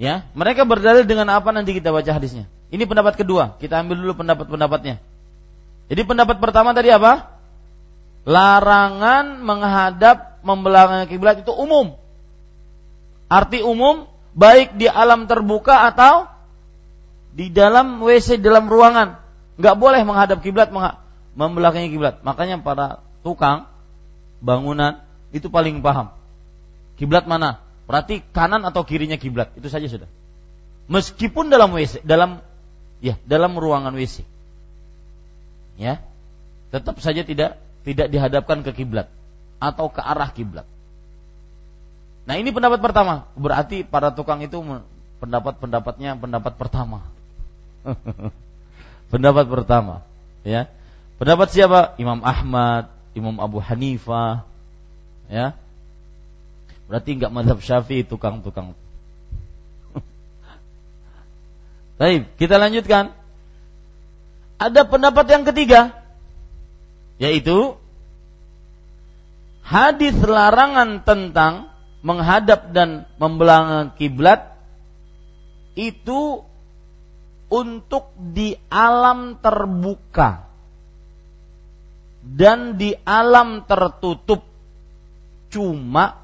Ya, mereka berdalil dengan apa nanti kita baca hadisnya. Ini pendapat kedua. Kita ambil dulu pendapat-pendapatnya. Jadi pendapat pertama tadi apa? Larangan menghadap membelakangi kiblat itu umum. Arti umum baik di alam terbuka atau di dalam WC dalam ruangan. Nggak boleh menghadap kiblat membelakangi kiblat. Makanya para tukang bangunan itu paling paham. Kiblat mana? Berarti kanan atau kirinya kiblat. Itu saja sudah. Meskipun dalam WC, dalam ya, dalam ruangan WC. Ya. Tetap saja tidak tidak dihadapkan ke kiblat atau ke arah kiblat. Nah, ini pendapat pertama. Berarti para tukang itu pendapat-pendapatnya pendapat pertama. pendapat pertama, ya. Pendapat siapa? Imam Ahmad, Imam Abu Hanifah, ya. Berarti enggak mazhab Syafi'i tukang-tukang. Baik, kita lanjutkan. Ada pendapat yang ketiga, yaitu hadis larangan tentang menghadap dan membelang kiblat itu untuk di alam terbuka dan di alam tertutup cuma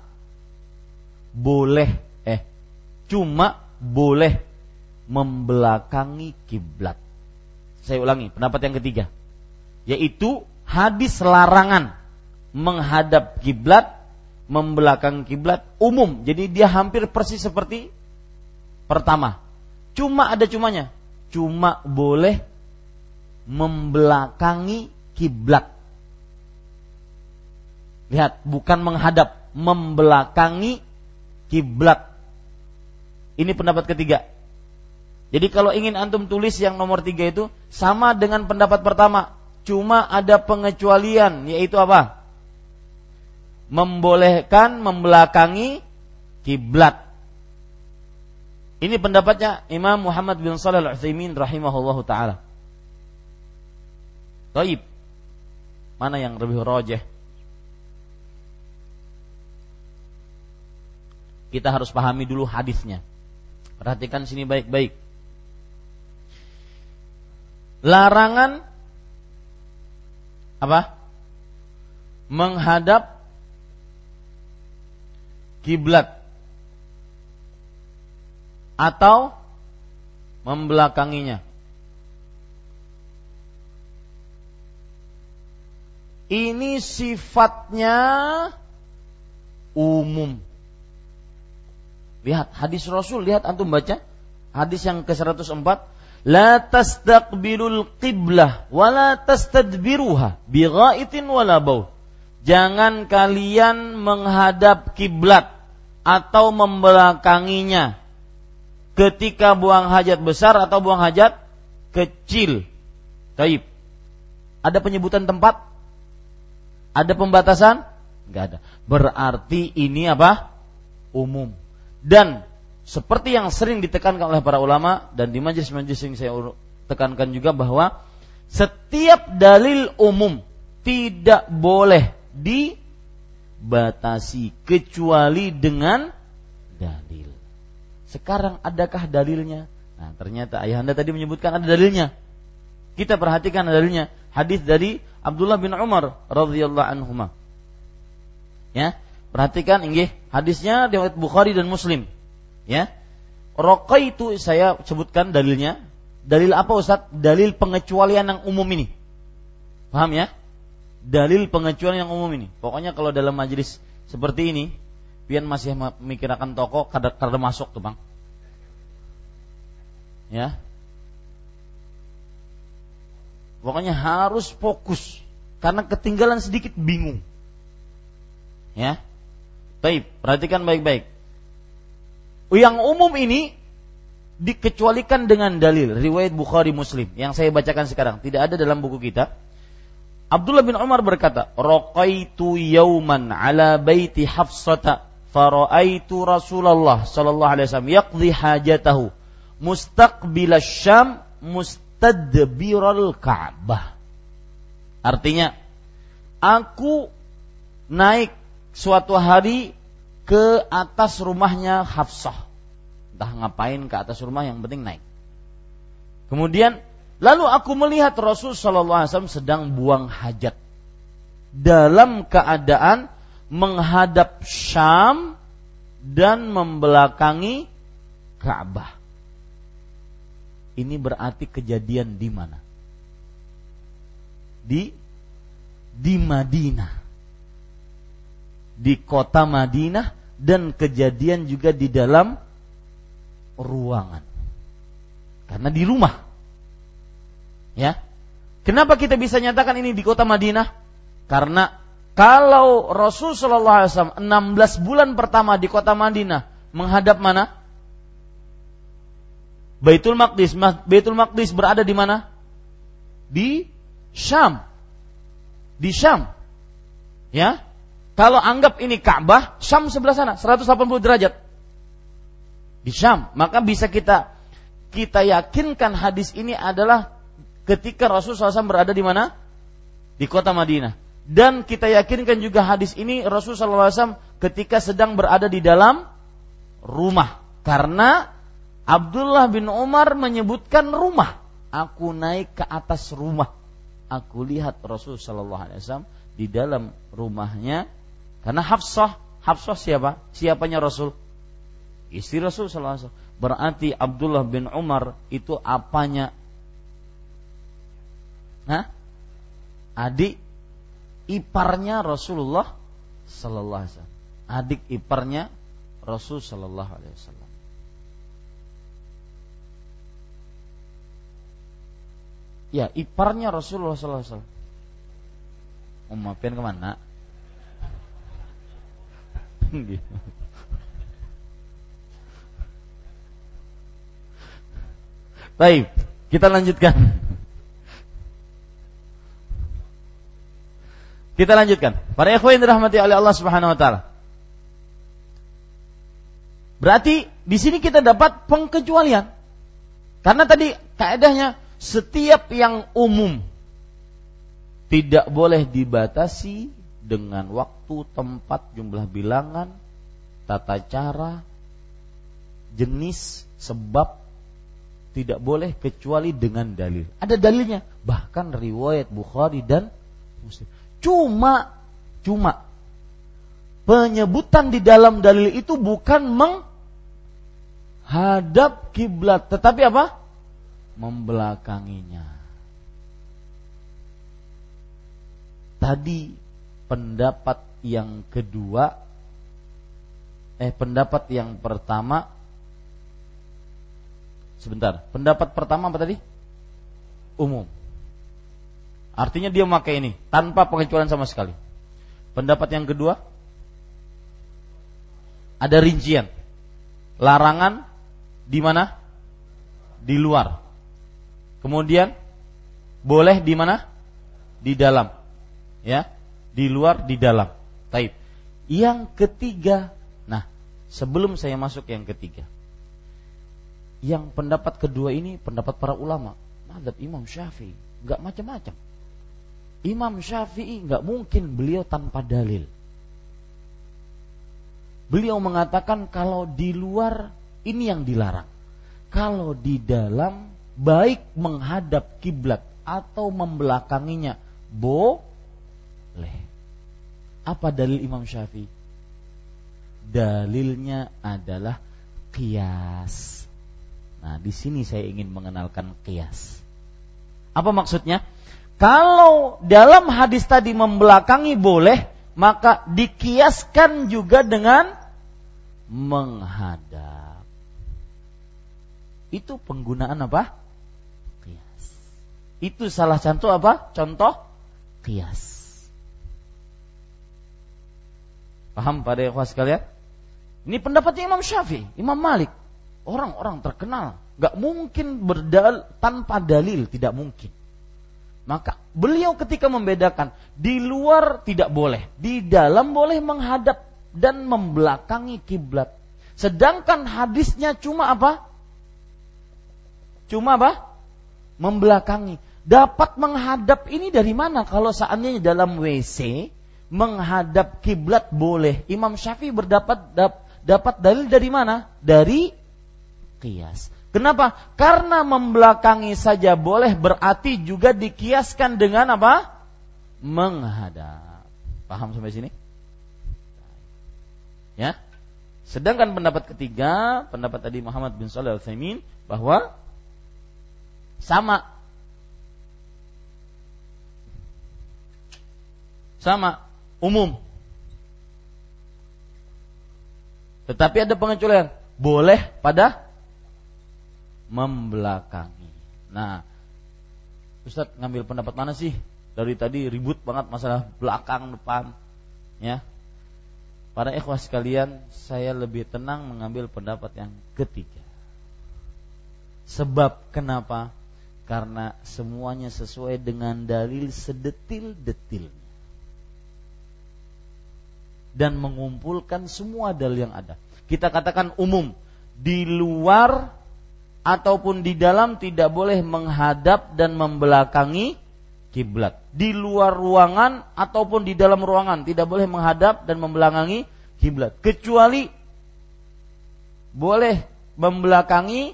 boleh eh cuma boleh membelakangi kiblat. Saya ulangi pendapat yang ketiga yaitu hadis larangan menghadap kiblat membelakangi kiblat umum. Jadi dia hampir persis seperti pertama. Cuma ada cumanya cuma boleh membelakangi kiblat. Lihat, bukan menghadap, membelakangi kiblat. Ini pendapat ketiga. Jadi kalau ingin antum tulis yang nomor tiga itu sama dengan pendapat pertama, cuma ada pengecualian yaitu apa? Membolehkan membelakangi kiblat. Ini pendapatnya Imam Muhammad bin Shalih Al-Utsaimin rahimahullahu taala. Taib. Mana yang lebih rojeh? Kita harus pahami dulu hadisnya. Perhatikan sini baik-baik. Larangan apa? Menghadap kiblat atau membelakanginya. Ini sifatnya umum. Lihat hadis Rasul, lihat antum baca hadis yang ke-104, la tastaqbilul qiblah wa la tastadbiruha bi ghaitin wala bau. Jangan kalian menghadap kiblat atau membelakanginya ketika buang hajat besar atau buang hajat kecil. Taib. Ada penyebutan tempat? Ada pembatasan? Enggak ada. Berarti ini apa? Umum. Dan seperti yang sering ditekankan oleh para ulama dan di majelis-majelis yang saya tekankan juga bahwa setiap dalil umum tidak boleh di batasi kecuali dengan dalil. Sekarang adakah dalilnya? Nah, ternyata ayahanda tadi menyebutkan ada dalilnya. Kita perhatikan dalilnya. Hadis dari Abdullah bin Umar radhiyallahu anhu. Ya, perhatikan ini hadisnya riwayat Bukhari dan Muslim. Ya. Roka itu saya sebutkan dalilnya. Dalil apa Ustaz? Dalil pengecualian yang umum ini. Paham ya? Dalil pengecualian yang umum ini. Pokoknya kalau dalam majelis seperti ini, pian masih memikirkan toko kada kada masuk tuh, Bang. Ya. Pokoknya harus fokus karena ketinggalan sedikit bingung. Ya. Baik, perhatikan baik-baik. Yang umum ini dikecualikan dengan dalil riwayat Bukhari Muslim yang saya bacakan sekarang tidak ada dalam buku kita. Abdullah bin Umar berkata, "Raqaitu yauman ala baiti Hafsata faraitu Rasulullah sallallahu alaihi wasallam yaqdi hajatahu mustaqbil Syam mustadbiral Ka'bah." Artinya, aku naik suatu hari ke atas rumahnya Hafsah. Entah ngapain ke atas rumah yang penting naik. Kemudian lalu aku melihat Rasul Shallallahu Alaihi Wasallam sedang buang hajat dalam keadaan menghadap Syam dan membelakangi Ka'bah. Ini berarti kejadian di mana? Di di Madinah di kota Madinah dan kejadian juga di dalam ruangan. Karena di rumah. Ya. Kenapa kita bisa nyatakan ini di kota Madinah? Karena kalau Rasul Shallallahu Alaihi Wasallam 16 bulan pertama di kota Madinah menghadap mana? Baitul Maqdis. Baitul Maqdis berada di mana? Di Syam. Di Syam. Ya. Kalau anggap ini Ka'bah, Syam sebelah sana, 180 derajat. Di Syam, maka bisa kita kita yakinkan hadis ini adalah ketika Rasulullah SAW berada di mana? Di kota Madinah. Dan kita yakinkan juga hadis ini Rasulullah SAW ketika sedang berada di dalam rumah. Karena Abdullah bin Umar menyebutkan rumah. Aku naik ke atas rumah. Aku lihat Rasulullah SAW di dalam rumahnya karena Hafsah, Hafsah siapa? Siapanya Rasul? Istri Rasul sallallahu Berarti Abdullah bin Umar itu apanya? Hah? Adik iparnya Rasulullah sallallahu alaihi wasallam. Adik iparnya Rasul sallallahu alaihi wasallam. Ya, iparnya Rasulullah sallallahu alaihi wasallam. Umma ke mana? gitu. Baik, kita lanjutkan. Kita lanjutkan. Para ikhwan dirahmati oleh Allah Subhanahu wa taala. Berarti di sini kita dapat pengkecualian. Karena tadi kaedahnya setiap yang umum tidak boleh dibatasi dengan waktu, tempat, jumlah bilangan, tata cara, jenis, sebab tidak boleh kecuali dengan dalil. Ada dalilnya, bahkan riwayat Bukhari dan Muslim. Cuma cuma penyebutan di dalam dalil itu bukan menghadap kiblat, tetapi apa? Membelakanginya. Tadi pendapat yang kedua eh pendapat yang pertama. Sebentar pendapat pertama apa tadi? Umum. Artinya dia memakai ini tanpa pengecualian sama sekali. Pendapat yang kedua ada rincian. Larangan di mana? Di luar. Kemudian boleh di mana? Di dalam. Ya di luar, di dalam. Taib. Yang ketiga, nah sebelum saya masuk yang ketiga, yang pendapat kedua ini pendapat para ulama, madhab Imam Syafi'i, nggak macam-macam. Imam Syafi'i nggak mungkin beliau tanpa dalil. Beliau mengatakan kalau di luar ini yang dilarang. Kalau di dalam baik menghadap kiblat atau membelakanginya boleh. Apa dalil Imam Syafi'i? Dalilnya adalah kias. Nah, di sini saya ingin mengenalkan kias. Apa maksudnya? Kalau dalam hadis tadi membelakangi boleh, maka dikiaskan juga dengan menghadap. Itu penggunaan apa? Kias. Itu salah contoh apa? Contoh kias. Paham pada ikhwas sekalian? Ini pendapatnya Imam Syafi'i, Imam Malik. Orang-orang terkenal. Gak mungkin berdal tanpa dalil, tidak mungkin. Maka beliau ketika membedakan di luar tidak boleh, di dalam boleh menghadap dan membelakangi kiblat. Sedangkan hadisnya cuma apa? Cuma apa? Membelakangi. Dapat menghadap ini dari mana? Kalau seandainya dalam WC menghadap kiblat boleh. Imam Syafi'i berdapat dap, dapat dalil dari mana? Dari kias. Kenapa? Karena membelakangi saja boleh berarti juga dikiaskan dengan apa? Menghadap. Paham sampai sini? Ya. Sedangkan pendapat ketiga, pendapat tadi Muhammad bin Shalih Al-Utsaimin bahwa sama sama umum. Tetapi ada pengecualian, boleh pada membelakangi. Nah, Ustadz ngambil pendapat mana sih? Dari tadi ribut banget masalah belakang depan, ya. Para ikhwas sekalian, saya lebih tenang mengambil pendapat yang ketiga. Sebab kenapa? Karena semuanya sesuai dengan dalil sedetil-detilnya. Dan mengumpulkan semua dalil yang ada. Kita katakan umum, di luar ataupun di dalam tidak boleh menghadap dan membelakangi kiblat. Di luar ruangan ataupun di dalam ruangan tidak boleh menghadap dan membelakangi kiblat kecuali boleh membelakangi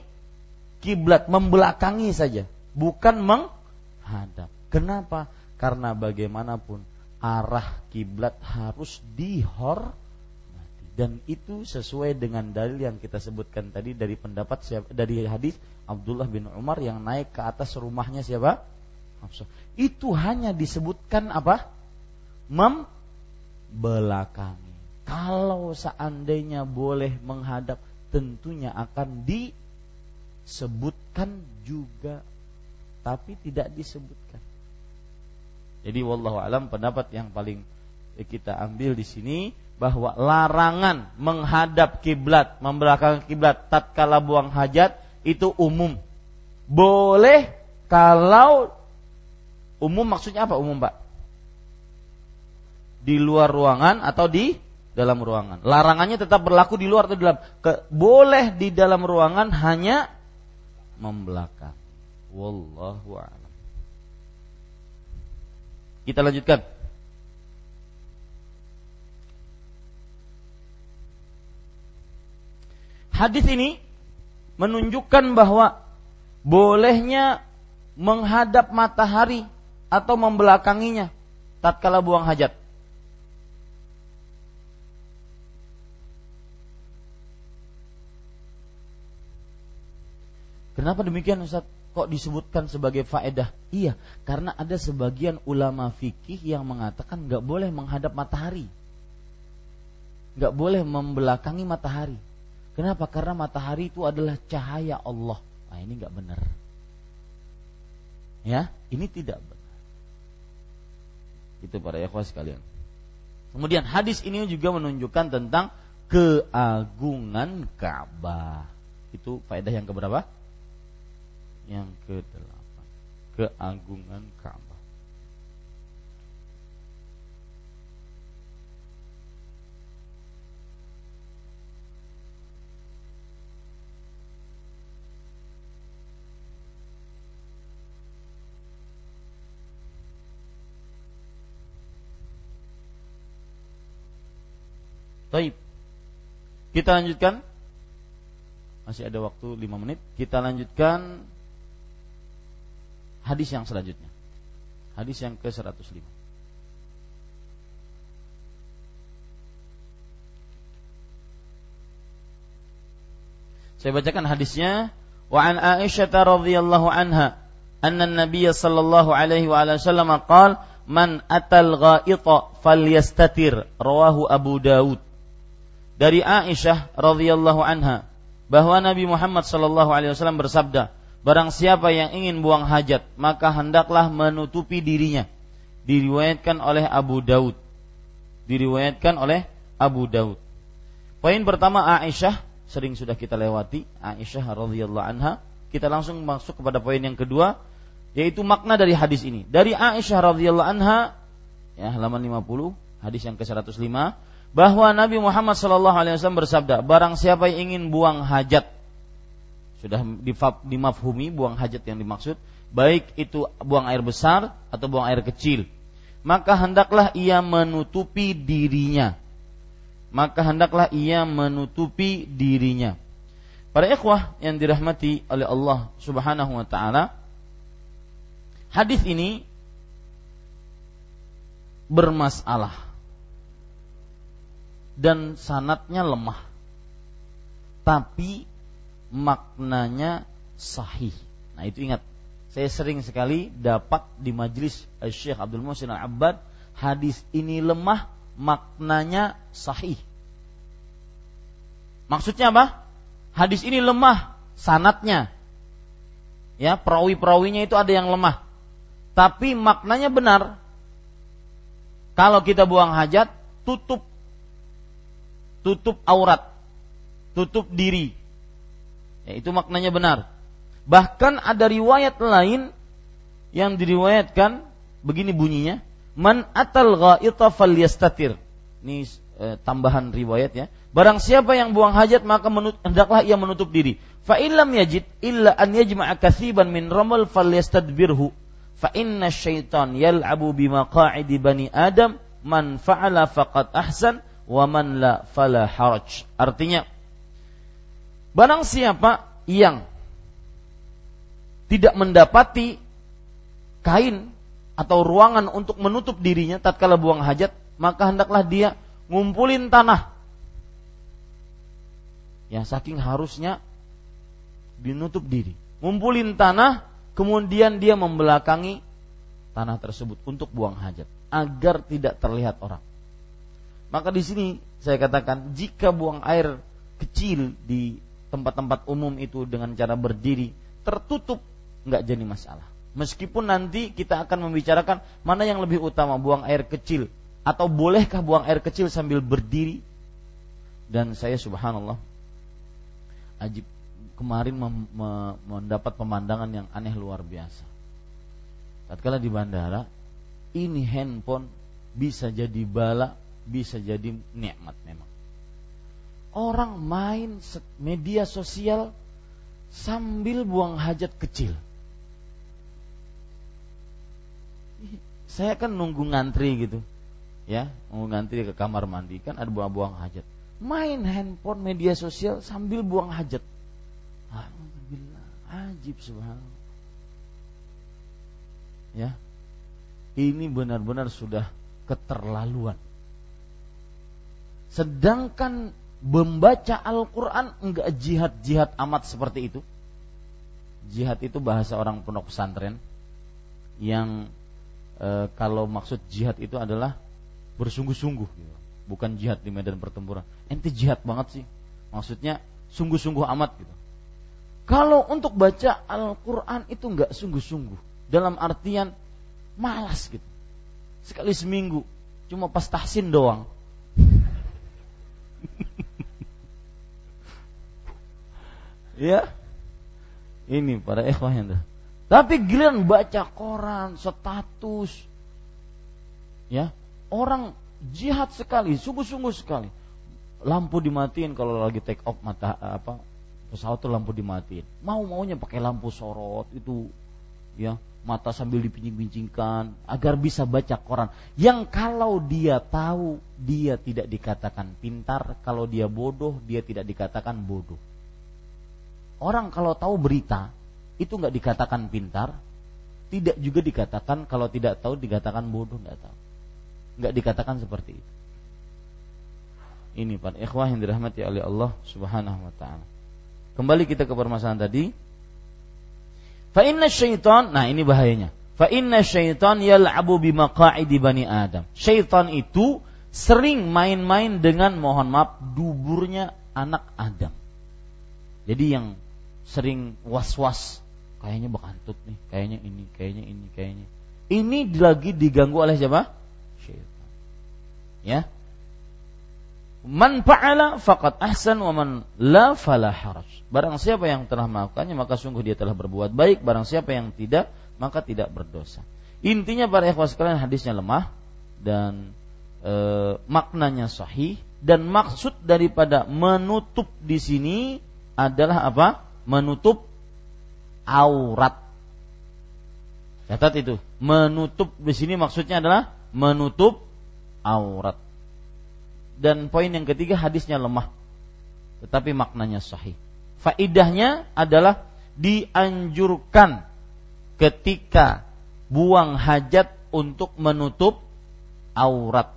kiblat, membelakangi saja, bukan menghadap. Kenapa? Karena bagaimanapun arah kiblat harus dihor dan itu sesuai dengan dalil yang kita sebutkan tadi dari pendapat siapa, dari hadis Abdullah bin Umar yang naik ke atas rumahnya siapa? Itu hanya disebutkan apa? Membelakangi. Kalau seandainya boleh menghadap, tentunya akan disebutkan juga, tapi tidak disebutkan. Jadi wallahu alam pendapat yang paling kita ambil di sini bahwa larangan menghadap kiblat, membelakangi kiblat tatkala buang hajat itu umum. Boleh kalau umum maksudnya apa umum, Pak? Di luar ruangan atau di dalam ruangan. Larangannya tetap berlaku di luar atau di dalam. Ke, boleh di dalam ruangan hanya membelakang. Wallahu a'lam. Kita lanjutkan. Hadis ini menunjukkan bahwa bolehnya menghadap matahari atau membelakanginya tatkala buang hajat. Kenapa demikian Ustaz? Kok disebutkan sebagai faedah? Iya, karena ada sebagian ulama fikih yang mengatakan nggak boleh menghadap matahari, nggak boleh membelakangi matahari. Kenapa? Karena matahari itu adalah cahaya Allah. Nah, ini nggak benar. Ya, ini tidak benar. Itu para ikhwas sekalian. Kemudian hadis ini juga menunjukkan tentang keagungan Ka'bah. Itu faedah yang keberapa? Yang kedelapan. Keagungan Ka'bah. Taib. Kita lanjutkan. Masih ada waktu 5 menit. Kita lanjutkan hadis yang selanjutnya. Hadis yang ke-105. Saya bacakan hadisnya. Wa an Aisyah radhiyallahu anha anna an-nabiy sallallahu alaihi wa sallam qala man atal ghaita falyastatir rawahu Abu Dawud dari Aisyah radhiyallahu anha bahwa Nabi Muhammad sallallahu alaihi wasallam bersabda barang siapa yang ingin buang hajat maka hendaklah menutupi dirinya. Diriwayatkan oleh Abu Daud. Diriwayatkan oleh Abu Daud. Poin pertama Aisyah. Sering sudah kita lewati. Aisyah radhiyallahu anha. Kita langsung masuk kepada poin yang kedua yaitu makna dari hadis ini. Dari Aisyah radhiyallahu anha ya halaman 50 hadis yang ke-105 bahwa Nabi Muhammad wasallam bersabda barang siapa yang ingin buang hajat sudah dimafhumi buang hajat yang dimaksud baik itu buang air besar atau buang air kecil maka hendaklah ia menutupi dirinya maka hendaklah ia menutupi dirinya. Para ikhwah yang dirahmati oleh Allah Subhanahu wa taala, hadis ini bermasalah dan sanatnya lemah. Tapi maknanya sahih. Nah, itu ingat. Saya sering sekali dapat di majelis Syekh Abdul Muhsin Al-Abbad hadis ini lemah maknanya sahih. Maksudnya apa? Hadis ini lemah sanatnya. Ya, perawi-perawinya itu ada yang lemah. Tapi maknanya benar. Kalau kita buang hajat, tutup tutup aurat, tutup diri. Ya, itu maknanya benar. Bahkan ada riwayat lain yang diriwayatkan begini bunyinya, Man atal ghaita falyastatir. Ini e, tambahan riwayat ya. Barang siapa yang buang hajat maka menut, hendaklah ia menutup diri. Fa illam yajid illa an yajma'a katsiban min ramal falyastadbirhu. Fa inna syaitan yal'abu bimaqa'idi bani Adam man fa'ala faqad ahsan wa man la fala haraj. Artinya barang siapa yang tidak mendapati kain atau ruangan untuk menutup dirinya tatkala buang hajat, maka hendaklah dia ngumpulin tanah. Ya saking harusnya dinutup diri. Ngumpulin tanah, kemudian dia membelakangi tanah tersebut untuk buang hajat agar tidak terlihat orang. Maka di sini saya katakan jika buang air kecil di tempat-tempat umum itu dengan cara berdiri tertutup nggak jadi masalah. Meskipun nanti kita akan membicarakan mana yang lebih utama, buang air kecil atau bolehkah buang air kecil sambil berdiri? Dan saya subhanallah ajib kemarin mendapat pemandangan yang aneh luar biasa. Tatkala di bandara, ini handphone bisa jadi bala, bisa jadi nikmat memang. Orang main media sosial sambil buang hajat kecil. Saya kan nunggu ngantri gitu ya nunggu ngantri ke kamar mandi kan ada buang-buang hajat. Main handphone media sosial sambil buang hajat. Alhamdulillah ajib subhanallah. Ya ini benar-benar sudah keterlaluan. Sedangkan membaca Al-Quran enggak jihad-jihad amat seperti itu. Jihad itu bahasa orang pondok pesantren yang e, kalau maksud jihad itu adalah bersungguh-sungguh gitu. bukan jihad di medan pertempuran. Ente jihad banget sih. Maksudnya sungguh-sungguh amat gitu. Kalau untuk baca Al-Quran itu nggak sungguh-sungguh. Dalam artian malas gitu. Sekali seminggu. Cuma pas tahsin doang ya ini para ikhwah yang tapi giliran baca koran, status, ya orang jihad sekali, sungguh-sungguh sekali. Lampu dimatiin kalau lagi take off mata apa pesawat tuh lampu dimatiin. Mau maunya pakai lampu sorot itu ya mata sambil dipincing-pincingkan agar bisa baca Quran. Yang kalau dia tahu dia tidak dikatakan pintar, kalau dia bodoh dia tidak dikatakan bodoh. Orang kalau tahu berita itu nggak dikatakan pintar, tidak juga dikatakan kalau tidak tahu dikatakan bodoh nggak tahu, nggak dikatakan seperti itu. Ini para ikhwah yang dirahmati oleh Allah Subhanahu wa taala. Kembali kita ke permasalahan tadi, Fa inna syaitan, nah ini bahayanya. Fa inna syaitan yal'abu bimaqa'idi bani Adam. Syaitan itu sering main-main dengan mohon maaf duburnya anak Adam. Jadi yang sering was-was kayaknya bekantut nih, kayaknya ini, kayaknya ini, kayaknya. Ini lagi diganggu oleh siapa? Syaitan. Ya, Man fa'ala faqad ahsan wa man la fala haraj. Barang siapa yang telah melakukannya maka sungguh dia telah berbuat baik, barang siapa yang tidak maka tidak berdosa. Intinya para ikhwah sekalian hadisnya lemah dan e, maknanya sahih dan maksud daripada menutup di sini adalah apa? Menutup aurat. Catat itu. Menutup di sini maksudnya adalah menutup aurat dan poin yang ketiga hadisnya lemah tetapi maknanya sahih. Faidahnya adalah dianjurkan ketika buang hajat untuk menutup aurat.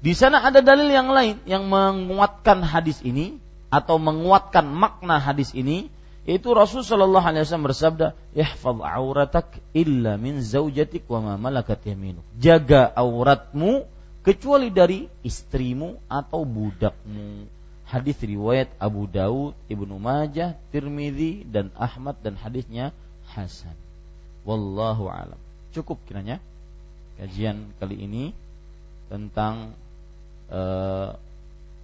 Di sana ada dalil yang lain yang menguatkan hadis ini atau menguatkan makna hadis ini yaitu Rasul Shallallahu Alaihi Wasallam bersabda, "Ihfaz auratak illa min zaujatik wa ma malakat yaminuk." Jaga auratmu kecuali dari istrimu atau budakmu. Hadis riwayat Abu Daud, Ibnu Majah, Tirmidzi dan Ahmad dan hadisnya hasan. Wallahu alam. Cukup kiranya kajian kali ini tentang uh,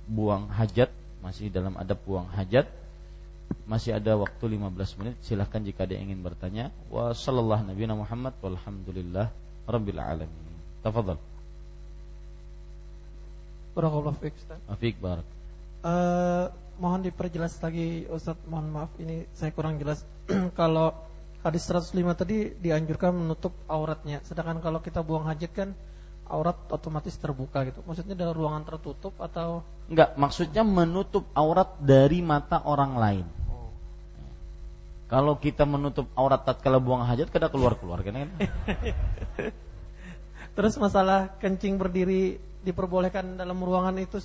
buang hajat masih dalam adab buang hajat. Masih ada waktu 15 menit. Silahkan jika ada yang ingin bertanya. Wa sallallahu nabiyana Muhammad walhamdulillah rabbil alamin. Tafadhal. Barakallahu fiik Ustaz. Afik barak. Uh, mohon diperjelas lagi Ustaz, mohon maaf ini saya kurang jelas. kalau hadis 105 tadi dianjurkan menutup auratnya, sedangkan kalau kita buang hajat kan aurat otomatis terbuka gitu. Maksudnya dalam ruangan tertutup atau enggak? Maksudnya menutup aurat dari mata orang lain. Oh. Kalau kita menutup aurat tatkala buang hajat, kada keluar-keluar kan? Terus masalah kencing berdiri diperbolehkan dalam ruangan itu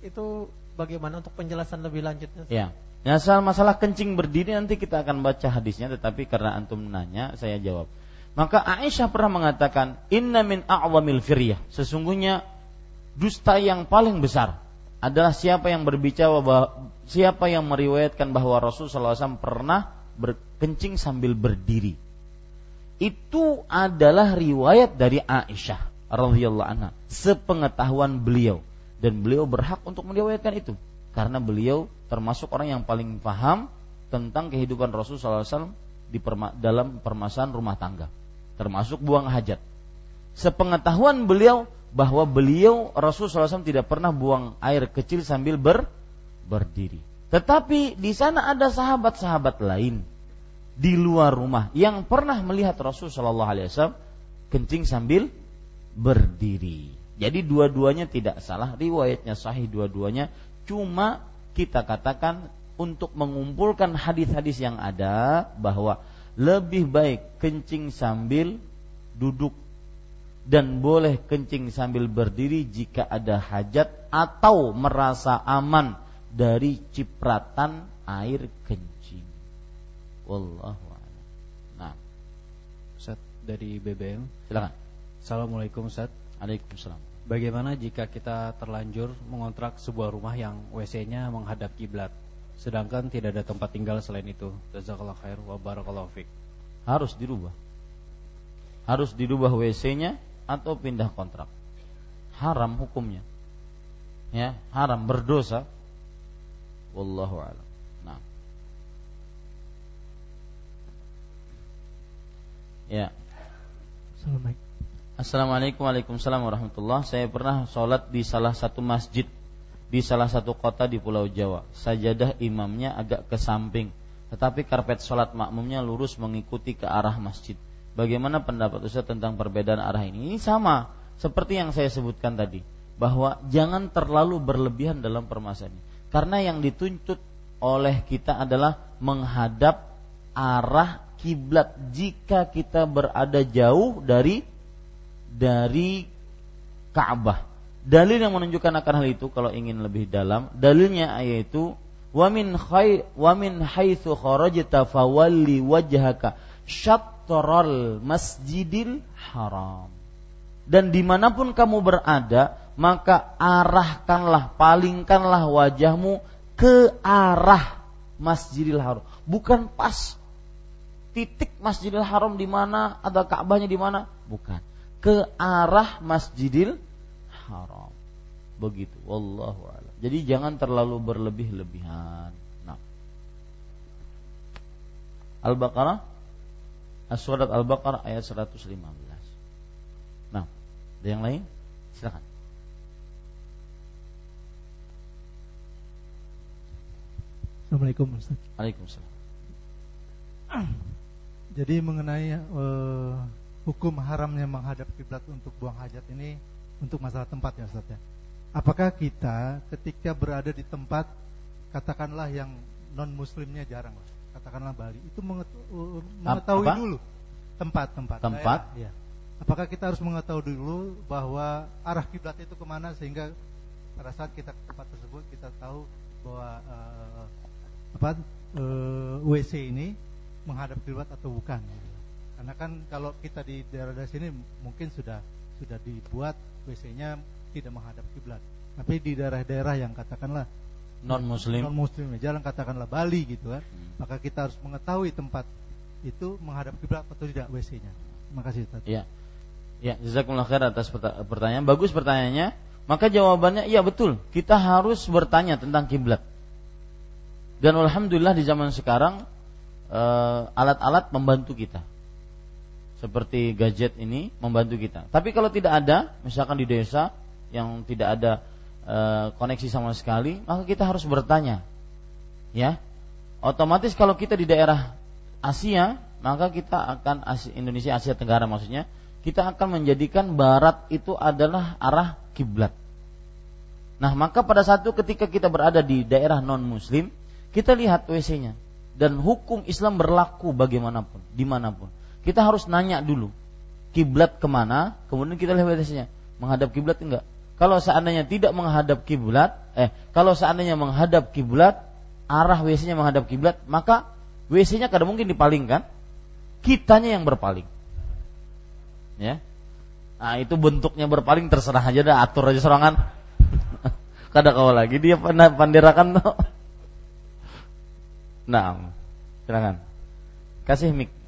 itu bagaimana untuk penjelasan lebih lanjutnya? Ya. Nah, soal masalah kencing berdiri nanti kita akan baca hadisnya tetapi karena antum nanya saya jawab. Maka Aisyah pernah mengatakan, "Inna min a'wamil firyah." Sesungguhnya dusta yang paling besar adalah siapa yang berbicara bahwa siapa yang meriwayatkan bahwa Rasulullah SAW pernah berkencing sambil berdiri. Itu adalah riwayat dari Aisyah radhiyallahu anha sepengetahuan beliau dan beliau berhak untuk meriwayatkan itu karena beliau termasuk orang yang paling paham tentang kehidupan Rasul SAW di perma, dalam permasalahan rumah tangga termasuk buang hajat sepengetahuan beliau bahwa beliau Rasul SAW tidak pernah buang air kecil sambil ber, berdiri tetapi di sana ada sahabat-sahabat lain di luar rumah yang pernah melihat Rasul Shallallahu Alaihi Wasallam kencing sambil berdiri. Jadi dua-duanya tidak salah, riwayatnya sahih dua-duanya. Cuma kita katakan untuk mengumpulkan hadis-hadis yang ada bahwa lebih baik kencing sambil duduk dan boleh kencing sambil berdiri jika ada hajat atau merasa aman dari cipratan air kencing. Wallahu a'lam. Nah, Ustaz dari BBM. Silakan. Assalamualaikum Ustaz Waalaikumsalam Bagaimana jika kita terlanjur mengontrak sebuah rumah yang WC-nya menghadap kiblat Sedangkan tidak ada tempat tinggal selain itu Jazakallah khair wa barakallahu fiqh Harus dirubah Harus dirubah WC-nya atau pindah kontrak Haram hukumnya Ya, haram berdosa Wallahu a'lam. Nah. Ya. Assalamualaikum. Assalamualaikum Waalaikumsalam warahmatullah Saya pernah sholat di salah satu masjid Di salah satu kota di pulau Jawa Sajadah imamnya agak ke samping tetapi karpet sholat makmumnya lurus mengikuti ke arah masjid. Bagaimana pendapat Ustaz tentang perbedaan arah ini? Ini sama seperti yang saya sebutkan tadi, bahwa jangan terlalu berlebihan dalam permasalahan ini. Karena yang dituntut oleh kita adalah menghadap arah kiblat jika kita berada jauh dari dari Ka'bah. Dalil yang menunjukkan akan hal itu kalau ingin lebih dalam, dalilnya yaitu wa min khay wa min haitsu kharajta fawalli wajhaka syatral masjidil haram. Dan di mana pun kamu berada, maka arahkanlah, palingkanlah wajahmu ke arah Masjidil Haram. Bukan pas titik Masjidil Haram di mana, ada Ka'bahnya di mana, bukan. Ke arah Masjidil Haram. Begitu, wallahu a'lam. Jadi jangan terlalu berlebih-lebihan. Nah. Al-Baqarah Surat Al-Baqarah ayat 115. Nah, ada yang lain? Silakan. Assalamualaikum Ustaz. Waalaikumsalam. Jadi mengenai uh, hukum haramnya menghadap kiblat untuk buang hajat ini untuk masalah tempat ya Ustaz ya. Apakah kita ketika berada di tempat katakanlah yang non muslimnya jarang katakanlah Bali itu mengetahui Apa? dulu tempat-tempat tempat ya. apakah kita harus mengetahui dulu bahwa arah kiblat itu ke mana sehingga pada saat kita ke tempat tersebut kita tahu bahwa uh, apa uh, eh, WC ini menghadap kiblat atau bukan karena kan kalau kita di daerah-daerah sini mungkin sudah sudah dibuat WC-nya tidak menghadap kiblat. Tapi di daerah-daerah yang katakanlah non muslim non muslim jalan katakanlah Bali gitu kan hmm. maka kita harus mengetahui tempat itu menghadap kiblat atau tidak WC-nya terima kasih Ustaz. Ya. Ya jazakumullah khair atas pertanyaan. Bagus pertanyaannya. Maka jawabannya iya betul. Kita harus bertanya tentang kiblat. Dan alhamdulillah di zaman sekarang eh, alat-alat membantu kita seperti gadget ini membantu kita. Tapi kalau tidak ada, misalkan di desa yang tidak ada e, koneksi sama sekali, maka kita harus bertanya. Ya. Otomatis kalau kita di daerah Asia, maka kita akan Asia, Indonesia Asia Tenggara maksudnya, kita akan menjadikan barat itu adalah arah kiblat. Nah, maka pada satu ketika kita berada di daerah non muslim, kita lihat WC-nya dan hukum Islam berlaku bagaimanapun, di mana pun. Kita harus nanya dulu kiblat ke mana, kemudian kita lihat WC-nya menghadap kiblat enggak. Kalau seandainya tidak menghadap kiblat, eh kalau seandainya menghadap kiblat, arah WC-nya menghadap kiblat, maka WC-nya kadang mungkin dipalingkan, kitanya yang berpaling. Ya. Nah, itu bentuknya berpaling terserah aja dah atur aja serangan. Kadang kau lagi dia pandirakan tuh. Nah, silakan. Kasih mic.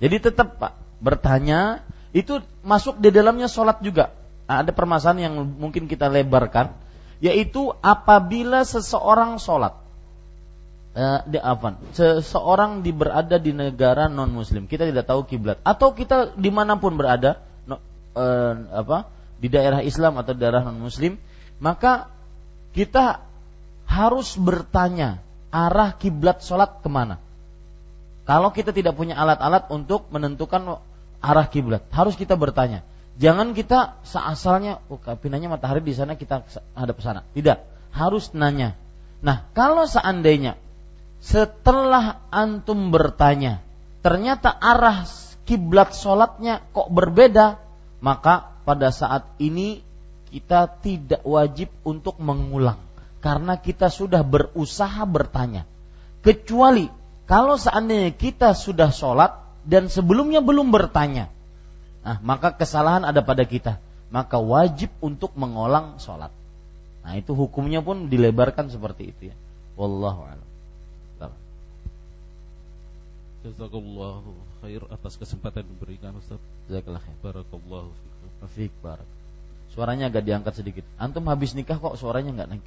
Jadi tetap Pak bertanya itu masuk di dalamnya sholat juga. Nah, ada permasalahan yang mungkin kita lebarkan, yaitu apabila seseorang sholat, eh, di apa? Seseorang di berada di negara non Muslim, kita tidak tahu kiblat, atau kita di mana pun berada, no, eh, apa? Di daerah Islam atau daerah non Muslim, maka kita harus bertanya arah kiblat sholat ke mana. Kalau kita tidak punya alat-alat untuk menentukan arah kiblat, harus kita bertanya Jangan kita seasalnya, oh pinanya matahari di sana kita hadap ke sana. Tidak, harus nanya. Nah, kalau seandainya setelah antum bertanya, ternyata arah kiblat sholatnya kok berbeda, maka pada saat ini kita tidak wajib untuk mengulang karena kita sudah berusaha bertanya. Kecuali kalau seandainya kita sudah sholat dan sebelumnya belum bertanya, Nah, maka kesalahan ada pada kita. Maka wajib untuk mengolang sholat. Nah, itu hukumnya pun dilebarkan seperti itu ya. Wallahu a'lam. Jazakallahu khair atas kesempatan yang diberikan Ustaz. Jazakallahu khair. Barakallahu fikum. Fik barak. Suaranya agak diangkat sedikit. Antum habis nikah kok suaranya enggak naik.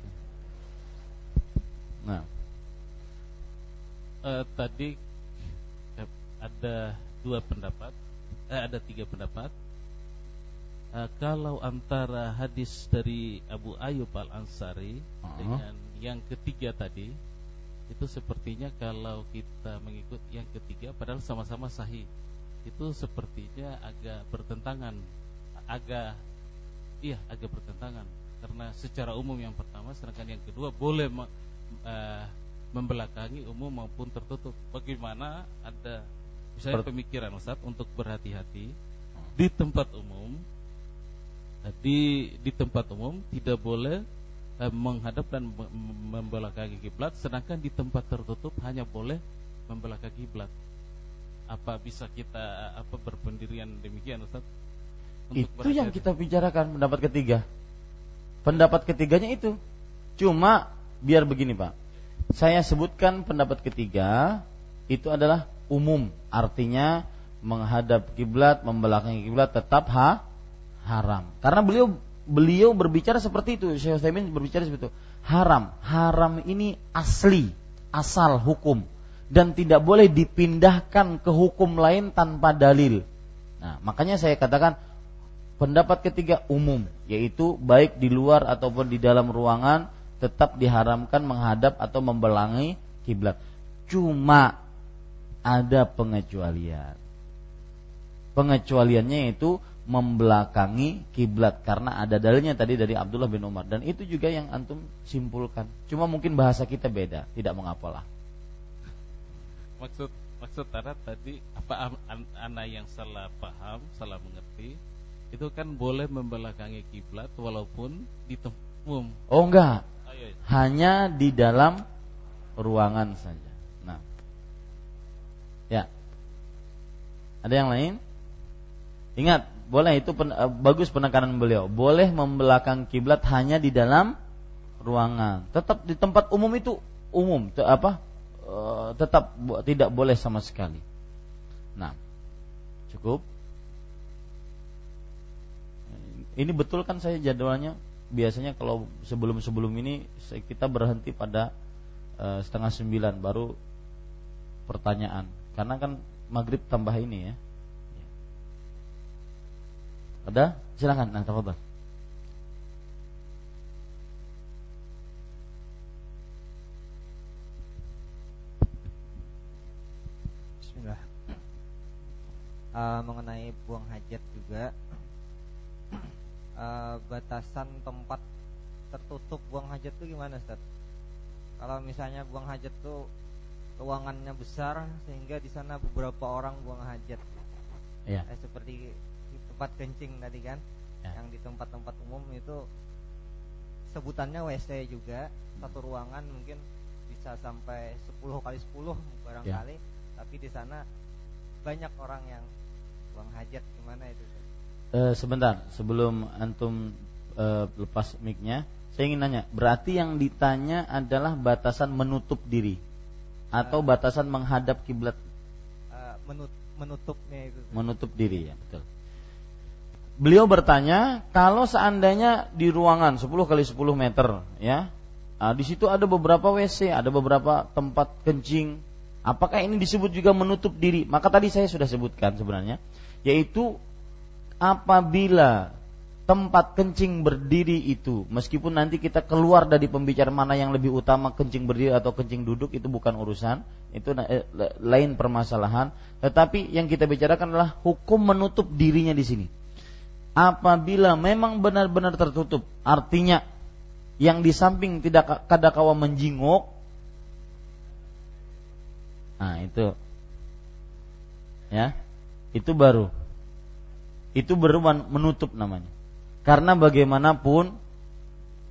Nah. Uh, tadi eh, ada dua pendapat eh, ada tiga pendapat. Uh, kalau antara hadis dari Abu Ayyub Al Ansari uh -huh. dengan yang ketiga tadi, itu sepertinya kalau kita mengikut yang ketiga padahal sama-sama sahih itu sepertinya agak bertentangan agak iya agak bertentangan karena secara umum yang pertama sedangkan yang kedua boleh uh, membelakangi umum maupun tertutup. Bagaimana ada misalnya pemikiran Ustaz untuk berhati-hati di tempat umum? Di di tempat umum tidak boleh eh, menghadap dan membelakangi kiblat sedangkan di tempat tertutup hanya boleh membelakangi kiblat. Apa bisa kita apa berpendirian demikian Ustaz? Itu yang kita bicarakan pendapat ketiga. Pendapat ketiganya itu. Cuma biar begini Pak saya sebutkan pendapat ketiga itu adalah umum artinya menghadap kiblat membelakangi kiblat tetap ha haram. Karena beliau beliau berbicara seperti itu, Syekh Utsaimin berbicara seperti itu. Haram, haram ini asli, asal hukum dan tidak boleh dipindahkan ke hukum lain tanpa dalil. Nah, makanya saya katakan pendapat ketiga umum, yaitu baik di luar ataupun di dalam ruangan tetap diharamkan menghadap atau membelangi kiblat. Cuma ada pengecualian. Pengecualiannya itu membelakangi kiblat karena ada dalilnya tadi dari Abdullah bin Umar dan itu juga yang antum simpulkan. Cuma mungkin bahasa kita beda, tidak mengapalah. Maksud maksud Tara tadi apa anak yang salah paham, salah mengerti itu kan boleh membelakangi kiblat walaupun di tempat Oh enggak. Hanya di dalam ruangan saja. Nah. Ya. Ada yang lain? Ingat, boleh itu pen, uh, bagus penekanan beliau. Boleh membelakang kiblat hanya di dalam ruangan. Tetap di tempat umum itu umum, apa? Uh, tetap tidak boleh sama sekali. Nah, cukup. Ini betul kan saya jadwalnya biasanya kalau sebelum-sebelum ini kita berhenti pada uh, setengah sembilan baru pertanyaan karena kan maghrib tambah ini ya ada? Silakan. Nah, tafadhol. Bismillah. Uh, mengenai buang hajat juga uh, batasan tempat tertutup buang hajat itu gimana Ustaz? Kalau misalnya buang hajat tuh ruangannya besar sehingga di sana beberapa orang buang hajat. Ya. Eh, seperti tempat kencing tadi kan ya. yang di tempat-tempat umum itu sebutannya WC juga satu ruangan mungkin bisa sampai 10 kali 10 barangkali ya. tapi di sana banyak orang yang buang hajat gimana itu uh, sebentar sebelum antum uh, lepas micnya saya ingin nanya berarti yang ditanya adalah batasan menutup diri atau uh, batasan menghadap kiblat? Uh, menut menutupnya itu. Menutup diri ya betul. Beliau bertanya kalau seandainya di ruangan 10 kali 10 meter ya nah, di situ ada beberapa WC ada beberapa tempat kencing apakah ini disebut juga menutup diri? Maka tadi saya sudah sebutkan sebenarnya yaitu apabila tempat kencing berdiri itu meskipun nanti kita keluar dari pembicaraan mana yang lebih utama kencing berdiri atau kencing duduk itu bukan urusan itu eh, lain permasalahan. Tetapi yang kita bicarakan adalah hukum menutup dirinya di sini. Apabila memang benar-benar tertutup artinya yang di samping tidak kadakawa menjinguk nah itu ya itu baru itu beruman menutup namanya karena bagaimanapun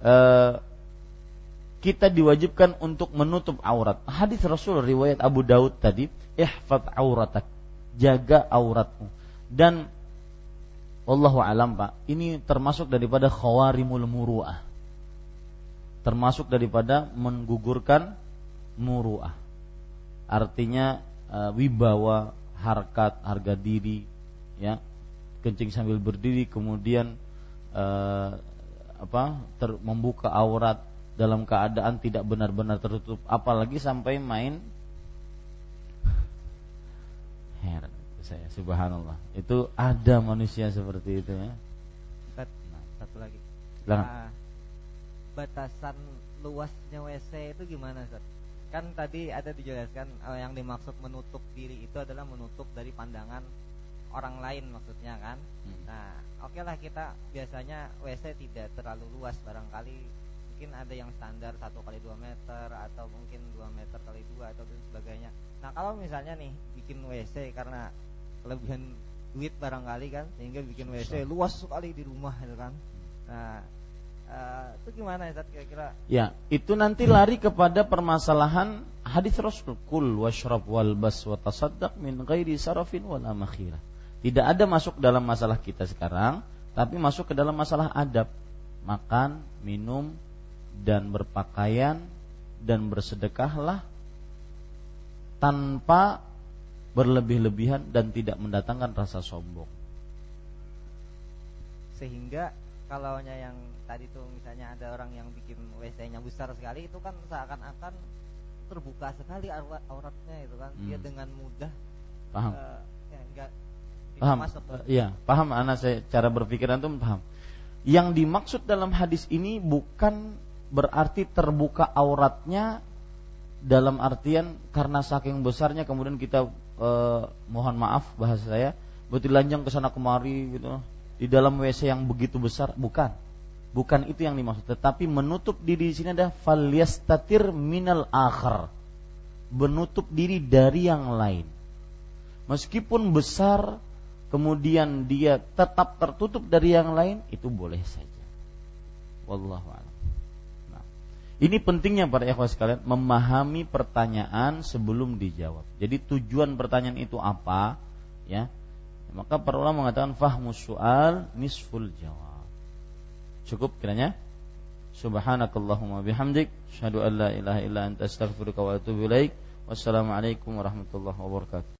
eh, kita diwajibkan untuk menutup aurat. Hadis Rasul riwayat Abu Daud tadi, ihfad auratak, jaga auratmu. Dan Wallahu alam Pak, ini termasuk daripada khawarimul muru'ah. Termasuk daripada menggugurkan muru'ah. Artinya e, wibawa, harkat, harga diri, ya. Kencing sambil berdiri kemudian e, apa? Ter, membuka aurat dalam keadaan tidak benar-benar tertutup, apalagi sampai main heran saya subhanallah itu ada manusia seperti itu ya nah, satu lagi nah, batasan luasnya WC itu gimana Ustaz? kan tadi ada dijelaskan uh, yang dimaksud menutup diri itu adalah menutup dari pandangan orang lain maksudnya kan. Hmm. Nah, oke okay lah kita biasanya WC tidak terlalu luas barangkali mungkin ada yang standar satu kali 2 meter atau mungkin 2 meter kali dua atau dan sebagainya. Nah, kalau misalnya nih bikin WC karena kelebihan duit barangkali kan sehingga bikin WC luas sekali di rumah gitu kan. Nah, Uh, itu gimana ya kira-kira? Ya, itu nanti lari kepada permasalahan hadis Rasul kul washrab wal bas wa tasaddaq min ghairi sarafin wala makhira. Tidak ada masuk dalam masalah kita sekarang, tapi masuk ke dalam masalah adab. Makan, minum dan berpakaian dan bersedekahlah tanpa berlebih-lebihan dan tidak mendatangkan rasa sombong. Sehingga kalau yang tadi tuh misalnya ada orang yang bikin WC-nya besar sekali itu kan seakan-akan terbuka sekali auratnya itu kan hmm. dia dengan mudah paham uh, ya, enggak, paham? masuk. Uh, ya paham anak saya cara berpikir antum paham. Yang dimaksud dalam hadis ini bukan berarti terbuka auratnya dalam artian karena saking besarnya kemudian kita uh, mohon maaf bahasa saya bertelanjang ke sana kemari gitu. Di dalam WC yang begitu besar bukan. Bukan itu yang dimaksud, tetapi menutup diri di sini adalah falyastatir minal akhar. Menutup diri dari yang lain. Meskipun besar, kemudian dia tetap tertutup dari yang lain, itu boleh saja. Wallahu a'lam. Nah, ini pentingnya para ikhwas sekalian memahami pertanyaan sebelum dijawab. Jadi tujuan pertanyaan itu apa? Ya. Maka para ulama mengatakan fahmus soal nisful jawab Cukup kiranya? Subhanakallahumma bihamdik asyhadu an la ilaha illa anta astaghfiruka wa atubu ilaik. Wassalamualaikum warahmatullahi wabarakatuh.